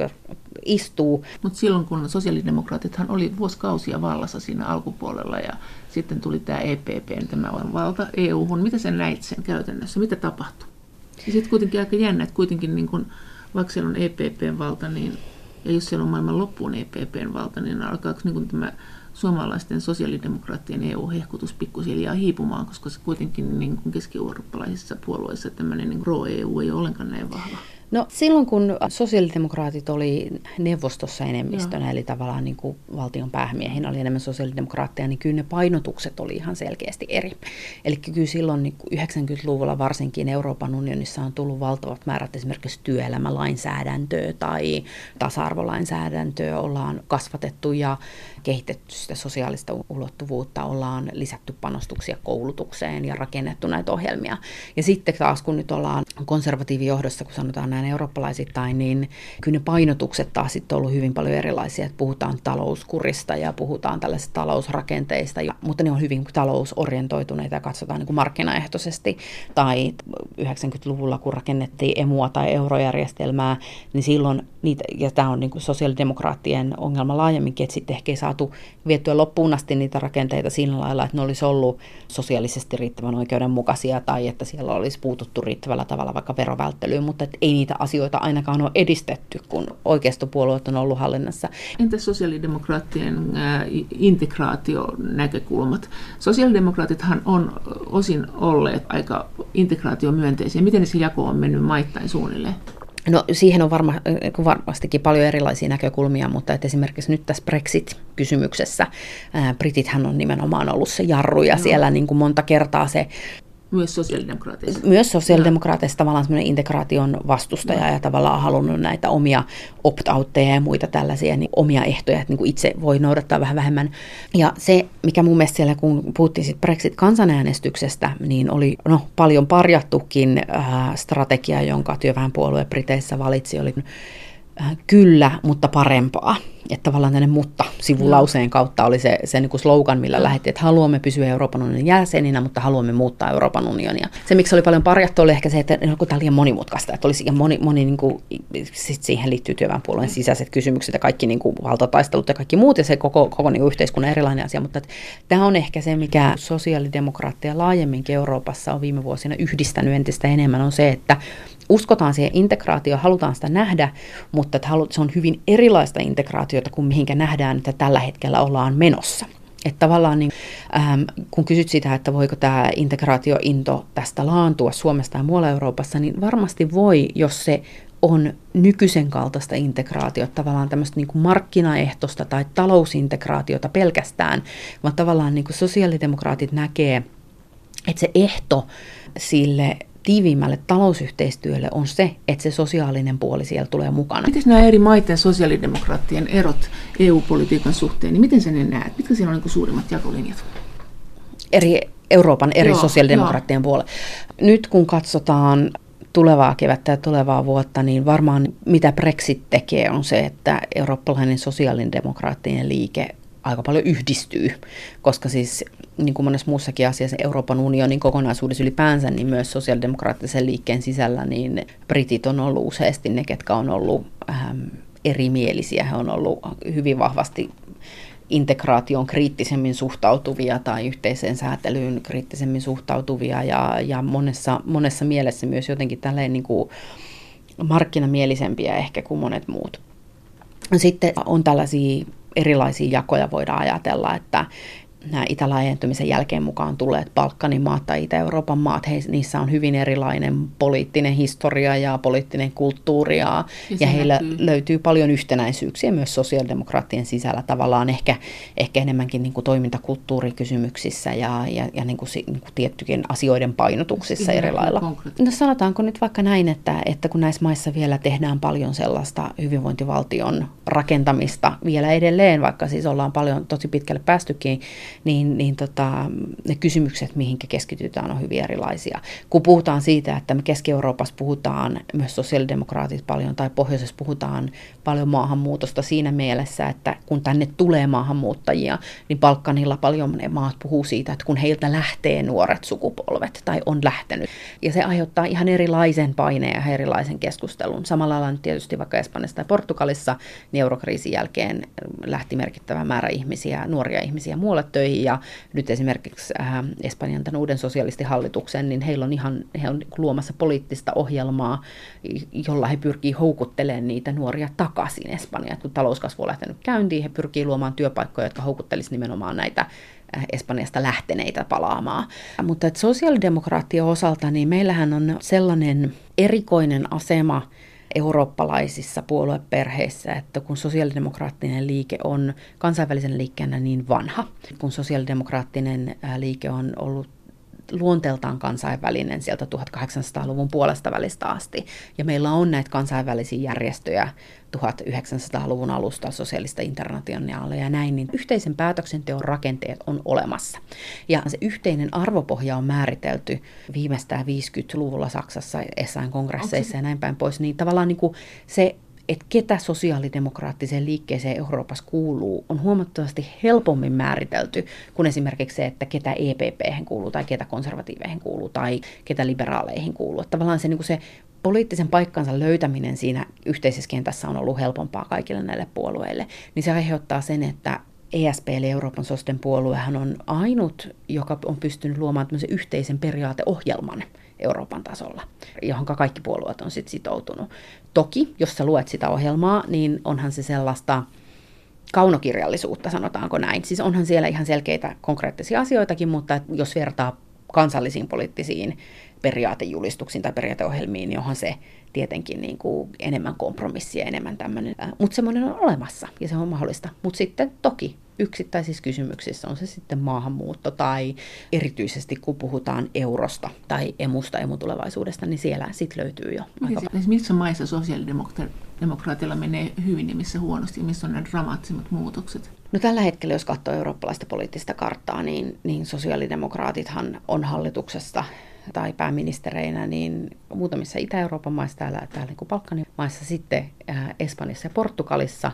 istuu. Mutta silloin kun sosiaalidemokraatithan oli vuosikausia vallassa siinä alkupuolella ja sitten tuli tämä EPP, tämä on valta EU-hun. Mitä sen näit sen käytännössä? Mitä tapahtui? Ja sitten kuitenkin aika jännä, että kuitenkin niin kun, vaikka siellä on EPPn valta, niin ja jos siellä on maailman loppuun EPPn valta, niin alkaako niin tämä suomalaisten sosiaalidemokraattien EU-hehkutus pikkuhiljaa hiipumaan, koska se kuitenkin niin kuin keski-eurooppalaisissa puolueissa tämmöinen niin pro-EU ei ole ollenkaan näin vahva. No silloin kun sosiaalidemokraatit oli neuvostossa enemmistönä, Joo. eli tavallaan niin kuin valtion päämiehinä oli enemmän sosiaalidemokraatteja, niin kyllä ne painotukset oli ihan selkeästi eri. Eli kyllä silloin niin 90-luvulla varsinkin Euroopan unionissa on tullut valtavat määrät esimerkiksi työelämälainsäädäntöä tai tasa-arvolainsäädäntöä ollaan kasvatettu ja kehitetty sitä sosiaalista ulottuvuutta, ollaan lisätty panostuksia koulutukseen ja rakennettu näitä ohjelmia. Ja sitten taas kun nyt ollaan konservatiivijohdossa, kun sanotaan näin eurooppalaisittain, niin kyllä ne painotukset taas sitten on ollut hyvin paljon erilaisia, että puhutaan talouskurista ja puhutaan tällaisista talousrakenteista, mutta ne on hyvin talousorientoituneita ja katsotaan niin kuin markkinaehtoisesti. Tai 90-luvulla, kun rakennettiin emua tai eurojärjestelmää, niin silloin niitä, ja tämä on niin kuin sosiaalidemokraattien ongelma laajemminkin, että sitten ehkä ei saatu viettyä loppuun asti niitä rakenteita sillä lailla, että ne olisi ollut sosiaalisesti riittävän oikeudenmukaisia tai että siellä olisi puututtu riittävällä tavalla vaikka verovälttelyyn, mutta että ei niitä asioita ainakaan ole edistetty, kun oikeistopuolueet on ollut hallinnassa. Entä sosiaalidemokraattien äh, integraationäkökulmat? Sosiaalidemokraatithan on osin olleet aika integraatiomyönteisiä. Miten se jako on mennyt maittain suunnilleen? No siihen on varma, varmastikin paljon erilaisia näkökulmia, mutta että esimerkiksi nyt tässä Brexit-kysymyksessä ää, Britithän on nimenomaan ollut se jarru ja no. siellä niin kuin monta kertaa se Myös sosiaalidemokraateista. Myös sosiaalidemokraateista tavallaan semmoinen integraation vastustaja no. ja tavallaan halunnut näitä omia opt-outteja ja muita tällaisia niin omia ehtoja, että niin kuin itse voi noudattaa vähän vähemmän. Ja se, mikä mun mielestä siellä, kun puhuttiin sit Brexit-kansanäänestyksestä, niin oli no, paljon parjattukin äh, strategia, jonka työväenpuolue Briteissä valitsi, oli kyllä, mutta parempaa. Että tavallaan tänne mutta sivulauseen kautta oli se, se niin kuin slogan, millä lähdettiin, että haluamme pysyä Euroopan unionin jäseninä, mutta haluamme muuttaa Euroopan unionia. Se, miksi oli paljon parjattu, oli ehkä se, että no, tämä oli liian monimutkaista, että olisi moni, moni niin kuin, sit siihen liittyy työväenpuolueen sisäiset kysymykset ja kaikki niin kuin, valtataistelut ja kaikki muut ja se koko, koko niin yhteiskunnan erilainen asia, mutta että, tämä on ehkä se, mikä sosiaalidemokraatteja laajemminkin Euroopassa on viime vuosina yhdistänyt entistä enemmän, on se, että uskotaan siihen integraatioon, halutaan sitä nähdä, mutta se on hyvin erilaista integraatiota kuin mihinkä nähdään, että tällä hetkellä ollaan menossa. Että tavallaan niin, ähm, kun kysyt sitä, että voiko tämä integraatiointo tästä laantua Suomesta ja muualla Euroopassa, niin varmasti voi, jos se on nykyisen kaltaista integraatiota, tavallaan tämmöistä niin kuin tai talousintegraatiota pelkästään, vaan tavallaan niin kuin sosiaalidemokraatit näkee, että se ehto sille tiiviimmälle talousyhteistyölle on se, että se sosiaalinen puoli siellä tulee mukana. Miten nämä eri maiden sosiaalidemokraattien erot EU-politiikan suhteen, niin miten sen näet? Mitkä siellä on niin suurimmat jakolinjat? Eri Euroopan eri joo, sosiaalidemokraattien puolella. Nyt kun katsotaan tulevaa kevättä ja tulevaa vuotta, niin varmaan mitä Brexit tekee on se, että eurooppalainen sosiaalidemokraattinen liike aika paljon yhdistyy, koska siis niin kuin monessa muussakin asiassa Euroopan unionin kokonaisuudessa ylipäänsä, niin myös sosiaalidemokraattisen liikkeen sisällä, niin britit on ollut useasti ne, ketkä on ollut ähm, erimielisiä. He on ollut hyvin vahvasti integraation kriittisemmin suhtautuvia tai yhteiseen säätelyyn kriittisemmin suhtautuvia ja, ja monessa, monessa mielessä myös jotenkin tälleen niin kuin markkinamielisempiä ehkä kuin monet muut. Sitten on tällaisia erilaisia jakoja voidaan ajatella, että nämä itälaajentumisen jälkeen mukaan tulleet Balkanin maat tai Itä-Euroopan maat, he, niissä on hyvin erilainen poliittinen historia ja poliittinen kulttuuri ja, ja, ja heillä näkyy. löytyy paljon yhtenäisyyksiä myös sosiaalidemokraattien sisällä tavallaan ehkä, ehkä enemmänkin niin kuin toimintakulttuurikysymyksissä ja, ja, ja niin kuin, niin kuin tiettykin asioiden painotuksissa eri lailla. No sanotaanko nyt vaikka näin, että, että kun näissä maissa vielä tehdään paljon sellaista hyvinvointivaltion rakentamista vielä edelleen, vaikka siis ollaan paljon tosi pitkälle päästykin, niin, niin tota, ne kysymykset, mihinkä keskitytään, on hyvin erilaisia. Kun puhutaan siitä, että me Keski-Euroopassa puhutaan myös sosiaalidemokraatit paljon, tai pohjoisessa puhutaan paljon maahanmuutosta siinä mielessä, että kun tänne tulee maahanmuuttajia, niin Balkanilla paljon ne maat puhuu siitä, että kun heiltä lähtee nuoret sukupolvet tai on lähtenyt. Ja se aiheuttaa ihan erilaisen paineen ja erilaisen keskustelun. Samalla lailla tietysti vaikka Espanjassa tai Portugalissa, niin eurokriisin jälkeen lähti merkittävä määrä ihmisiä, nuoria ihmisiä muualle töihin ja nyt esimerkiksi äh, Espanjan tämän uuden sosialistihallituksen, niin heillä on ihan, he on luomassa poliittista ohjelmaa, jolla he pyrkii houkuttelemaan niitä nuoria takaisin Espanjaan. Kun talouskasvu on lähtenyt käyntiin, he pyrkii luomaan työpaikkoja, jotka houkuttelisivat nimenomaan näitä äh, Espanjasta lähteneitä palaamaan. Mutta sosiaalidemokraattien osalta, niin meillähän on sellainen erikoinen asema, eurooppalaisissa puolueperheissä, että kun sosiaalidemokraattinen liike on kansainvälisen liikkeenä niin vanha, kun sosiaalidemokraattinen liike on ollut luonteeltaan kansainvälinen sieltä 1800-luvun puolesta välistä asti. Ja meillä on näitä kansainvälisiä järjestöjä 1900-luvun alusta, sosiaalista internationaalia ja näin, niin yhteisen päätöksenteon rakenteet on olemassa. Ja se yhteinen arvopohja on määritelty viimeistään 50-luvulla Saksassa, Essain kongresseissa ja näin päin pois, niin tavallaan niin kuin se että ketä sosiaalidemokraattiseen liikkeeseen Euroopassa kuuluu, on huomattavasti helpommin määritelty kuin esimerkiksi se, että ketä EPP kuuluu tai ketä konservatiiveihin kuuluu tai ketä liberaaleihin kuuluu. Että tavallaan se, niin kuin se poliittisen paikkansa löytäminen siinä yhteisessä kentässä on ollut helpompaa kaikille näille puolueille, niin se aiheuttaa sen, että ESP eli Euroopan sosten puoluehan on ainut, joka on pystynyt luomaan tämmöisen yhteisen periaateohjelman Euroopan tasolla, johon kaikki puolueet on sitten sitoutunut. Toki, jos sä luet sitä ohjelmaa, niin onhan se sellaista kaunokirjallisuutta, sanotaanko näin. Siis onhan siellä ihan selkeitä konkreettisia asioitakin, mutta jos vertaa kansallisiin poliittisiin periaatejulistuksiin tai periaateohjelmiin, niin onhan se tietenkin niin kuin enemmän kompromissia, enemmän tämmöinen. Mutta semmoinen on olemassa ja se on mahdollista. Mutta sitten toki yksittäisissä kysymyksissä, on se sitten maahanmuutto tai erityisesti kun puhutaan eurosta tai emusta, emutulevaisuudesta, niin siellä sitten löytyy jo. Aika... Missä maissa sosiaalidemokraatilla menee hyvin ja missä huonosti ja missä on nämä dramaattisimmat muutokset? No tällä hetkellä, jos katsoo eurooppalaista poliittista karttaa, niin, niin sosiaalidemokraatithan on hallituksessa tai pääministereinä, niin muutamissa Itä-Euroopan maissa, täällä, täällä niin Balkanin maissa, sitten äh, Espanjassa ja Portugalissa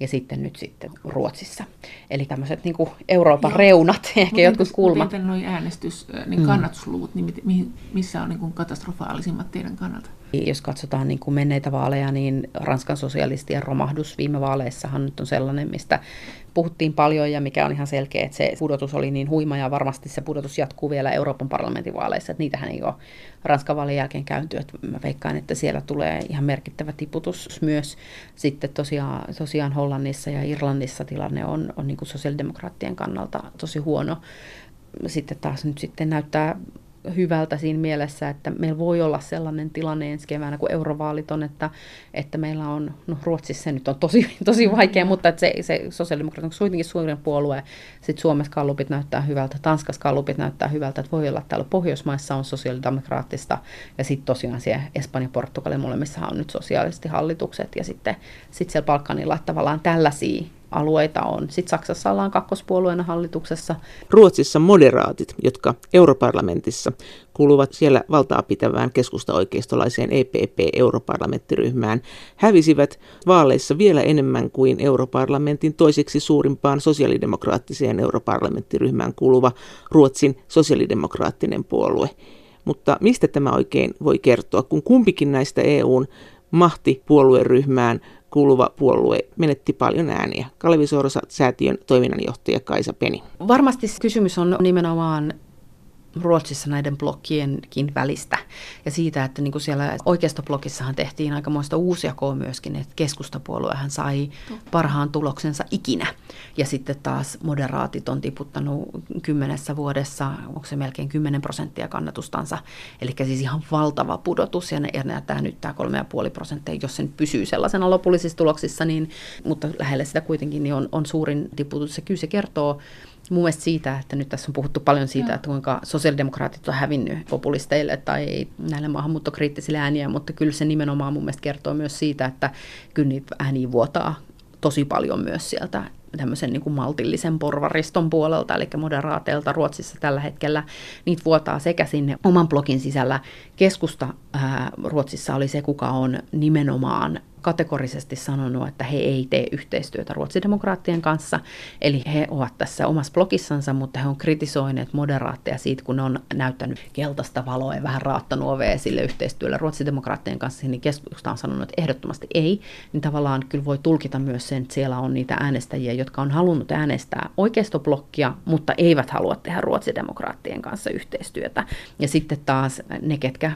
ja sitten nyt sitten Ruotsissa. Eli tämmöiset niin kuin Euroopan Joo. reunat, ehkä mutta jotkut kulmat. Miten noin äänestys, niin mm. kannatusluvut, niin missä on niin kuin katastrofaalisimmat teidän kannalta? Jos katsotaan niin kuin menneitä vaaleja, niin Ranskan sosialistien romahdus viime vaaleissahan nyt on sellainen, mistä puhuttiin paljon ja mikä on ihan selkeä, että se pudotus oli niin huima ja varmasti se pudotus jatkuu vielä Euroopan parlamentin vaaleissa, että niitähän ei ole Ranskan vaalien jälkeen käynty, että mä veikkaan, että siellä tulee ihan merkittävä tiputus myös. Sitten tosiaan, tosiaan Hollannissa ja Irlannissa tilanne on, on niin kuin sosiaalidemokraattien kannalta tosi huono. Sitten taas nyt sitten näyttää hyvältä siinä mielessä, että meillä voi olla sellainen tilanne ensi keväänä, kun eurovaalit on, että, että meillä on, no Ruotsissa se nyt on tosi, tosi vaikea, mutta että se, se sosiaalidemokraatit on kuitenkin suurin puolue, sitten Suomessa kallupit näyttää hyvältä, Tanskassa kallupit näyttää hyvältä, että voi olla, että täällä Pohjoismaissa on sosiaalidemokraattista, ja sitten tosiaan siellä Espanja, Portugali, molemmissa on nyt sosiaalisesti hallitukset, ja sitten sit siellä Balkanilla, tavallaan tällaisia alueita on. Sitten Saksassa ollaan kakkospuolueena hallituksessa. Ruotsissa moderaatit, jotka europarlamentissa kuuluvat siellä valtaa pitävään keskusta-oikeistolaiseen EPP-europarlamenttiryhmään, hävisivät vaaleissa vielä enemmän kuin europarlamentin toiseksi suurimpaan sosiaalidemokraattiseen europarlamenttiryhmään kuuluva Ruotsin sosiaalidemokraattinen puolue. Mutta mistä tämä oikein voi kertoa, kun kumpikin näistä EUn mahtipuolueryhmään kuuluva puolue menetti paljon ääniä. Kalevi Sorsa-säätiön toiminnanjohtaja Kaisa Peni. Varmasti kysymys on nimenomaan Ruotsissa näiden blokkienkin välistä. Ja siitä, että niin kuin siellä oikeistoblokissahan tehtiin aikamoista uusjakoa myöskin, että keskustapuoluehan sai parhaan tuloksensa ikinä. Ja sitten taas moderaatit on tiputtanut kymmenessä vuodessa, onko se melkein 10 prosenttia kannatustansa. Eli siis ihan valtava pudotus, ja, ne, ja tämä nyt tämä 3,5 prosenttia, jos se nyt pysyy sellaisena lopullisissa tuloksissa, niin, mutta lähelle sitä kuitenkin niin on, on suurin tiputus. Ja kyllä se kertoo mun mielestä siitä, että nyt tässä on puhuttu paljon siitä, että kuinka sosiaalidemokraatit on hävinnyt populisteille tai näille maahanmuuttokriittisille ääniä, mutta kyllä se nimenomaan mun mielestä kertoo myös siitä, että kyllä niitä ääniä vuotaa tosi paljon myös sieltä tämmöisen niin kuin maltillisen porvariston puolelta, eli moderaateilta Ruotsissa tällä hetkellä. Niitä vuotaa sekä sinne oman blogin sisällä. Keskusta ää, Ruotsissa oli se, kuka on nimenomaan kategorisesti sanonut, että he ei tee yhteistyötä ruotsidemokraattien kanssa. Eli he ovat tässä omassa blogissansa, mutta he on kritisoineet moderaatteja siitä, kun ne on näyttänyt keltaista valoa ja vähän raattanut ovea sille yhteistyölle ruotsidemokraattien kanssa, niin keskusta on sanonut, että ehdottomasti ei. Niin tavallaan kyllä voi tulkita myös sen, että siellä on niitä äänestäjiä, jotka on halunnut äänestää oikeistoblokkia, mutta eivät halua tehdä ruotsidemokraattien kanssa yhteistyötä. Ja sitten taas ne, ketkä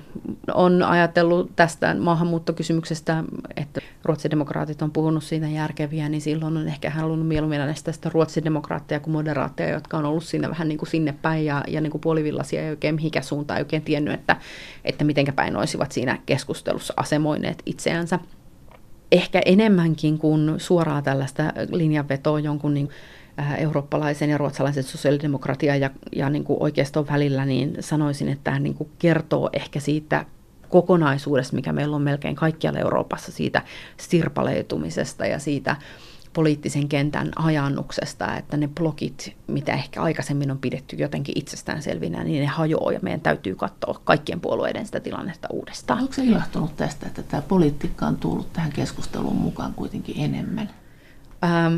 on ajatellut tästä maahanmuuttokysymyksestä, että että ruotsidemokraatit on puhunut siitä järkeviä, niin silloin on ehkä halunnut mieluummin äänestää sitä ruotsidemokraatteja kuin moderaatteja, jotka on ollut siinä vähän niin kuin sinne päin ja, ja niin kuin puolivillaisia ei oikein mihinkä suuntaan, ei oikein tiennyt, että, että mitenkä päin olisivat siinä keskustelussa asemoineet itseänsä. Ehkä enemmänkin kuin suoraa tällaista linjanvetoa jonkun niin äh, eurooppalaisen ja ruotsalaisen sosiaalidemokratian ja, ja niin kuin oikeiston välillä, niin sanoisin, että tämä niin kuin kertoo ehkä siitä kokonaisuudesta, mikä meillä on melkein kaikkialla Euroopassa, siitä sirpaleitumisesta ja siitä poliittisen kentän hajannuksesta, että ne blokit, mitä ehkä aikaisemmin on pidetty jotenkin itsestäänselvinä, niin ne hajoaa ja meidän täytyy katsoa kaikkien puolueiden sitä tilannetta uudestaan. Onko se ilahtunut tästä, että tämä politiikka on tullut tähän keskusteluun mukaan kuitenkin enemmän? Ähm,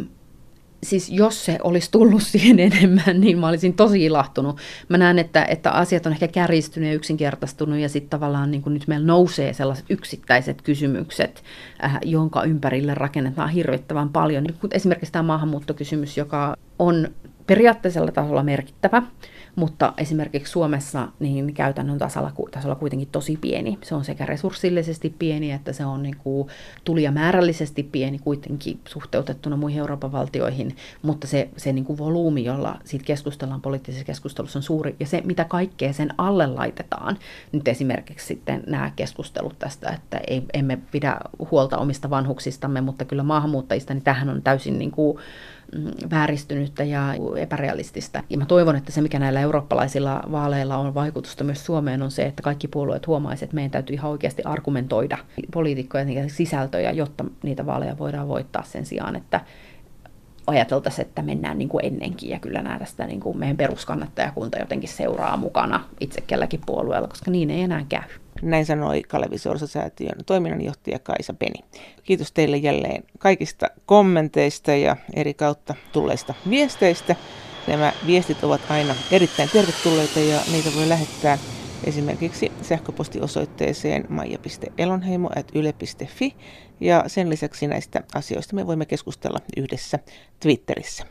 siis jos se olisi tullut siihen enemmän, niin mä olisin tosi ilahtunut. Mä näen, että, että asiat on ehkä kärjistynyt ja yksinkertaistunut ja sitten tavallaan niin nyt meillä nousee sellaiset yksittäiset kysymykset, äh, jonka ympärille rakennetaan hirvittävän paljon. Niin esimerkiksi tämä maahanmuuttokysymys, joka on periaatteisella tasolla merkittävä, mutta esimerkiksi Suomessa niin käytännön tasolla, tasolla kuitenkin tosi pieni. Se on sekä resurssillisesti pieni, että se on niin kuin tulijamäärällisesti pieni kuitenkin suhteutettuna muihin Euroopan valtioihin, mutta se, se niin kuin volyymi, jolla siitä keskustellaan poliittisessa keskustelussa on suuri, ja se, mitä kaikkea sen alle laitetaan, nyt esimerkiksi sitten nämä keskustelut tästä, että ei, emme pidä huolta omista vanhuksistamme, mutta kyllä maahanmuuttajista, niin tähän on täysin niin kuin vääristynyttä ja epärealistista. Ja mä toivon, että se mikä näillä eurooppalaisilla vaaleilla on vaikutusta myös Suomeen on se, että kaikki puolueet huomaisivat, että meidän täytyy ihan oikeasti argumentoida poliitikkojen sisältöjä, jotta niitä vaaleja voidaan voittaa sen sijaan, että ajateltaisiin, että mennään niin kuin ennenkin ja kyllä nähdä sitä niin kuin meidän peruskannattajakunta jotenkin seuraa mukana itse kelläkin puolueella, koska niin ei enää käy. Näin sanoi Kalevi Sorsa-säätiön toiminnanjohtaja Kaisa Peni. Kiitos teille jälleen kaikista kommenteista ja eri kautta tulleista viesteistä. Nämä viestit ovat aina erittäin tervetulleita ja niitä voi lähettää esimerkiksi sähköpostiosoitteeseen maija.elonheimo.yle.fi ja sen lisäksi näistä asioista me voimme keskustella yhdessä Twitterissä.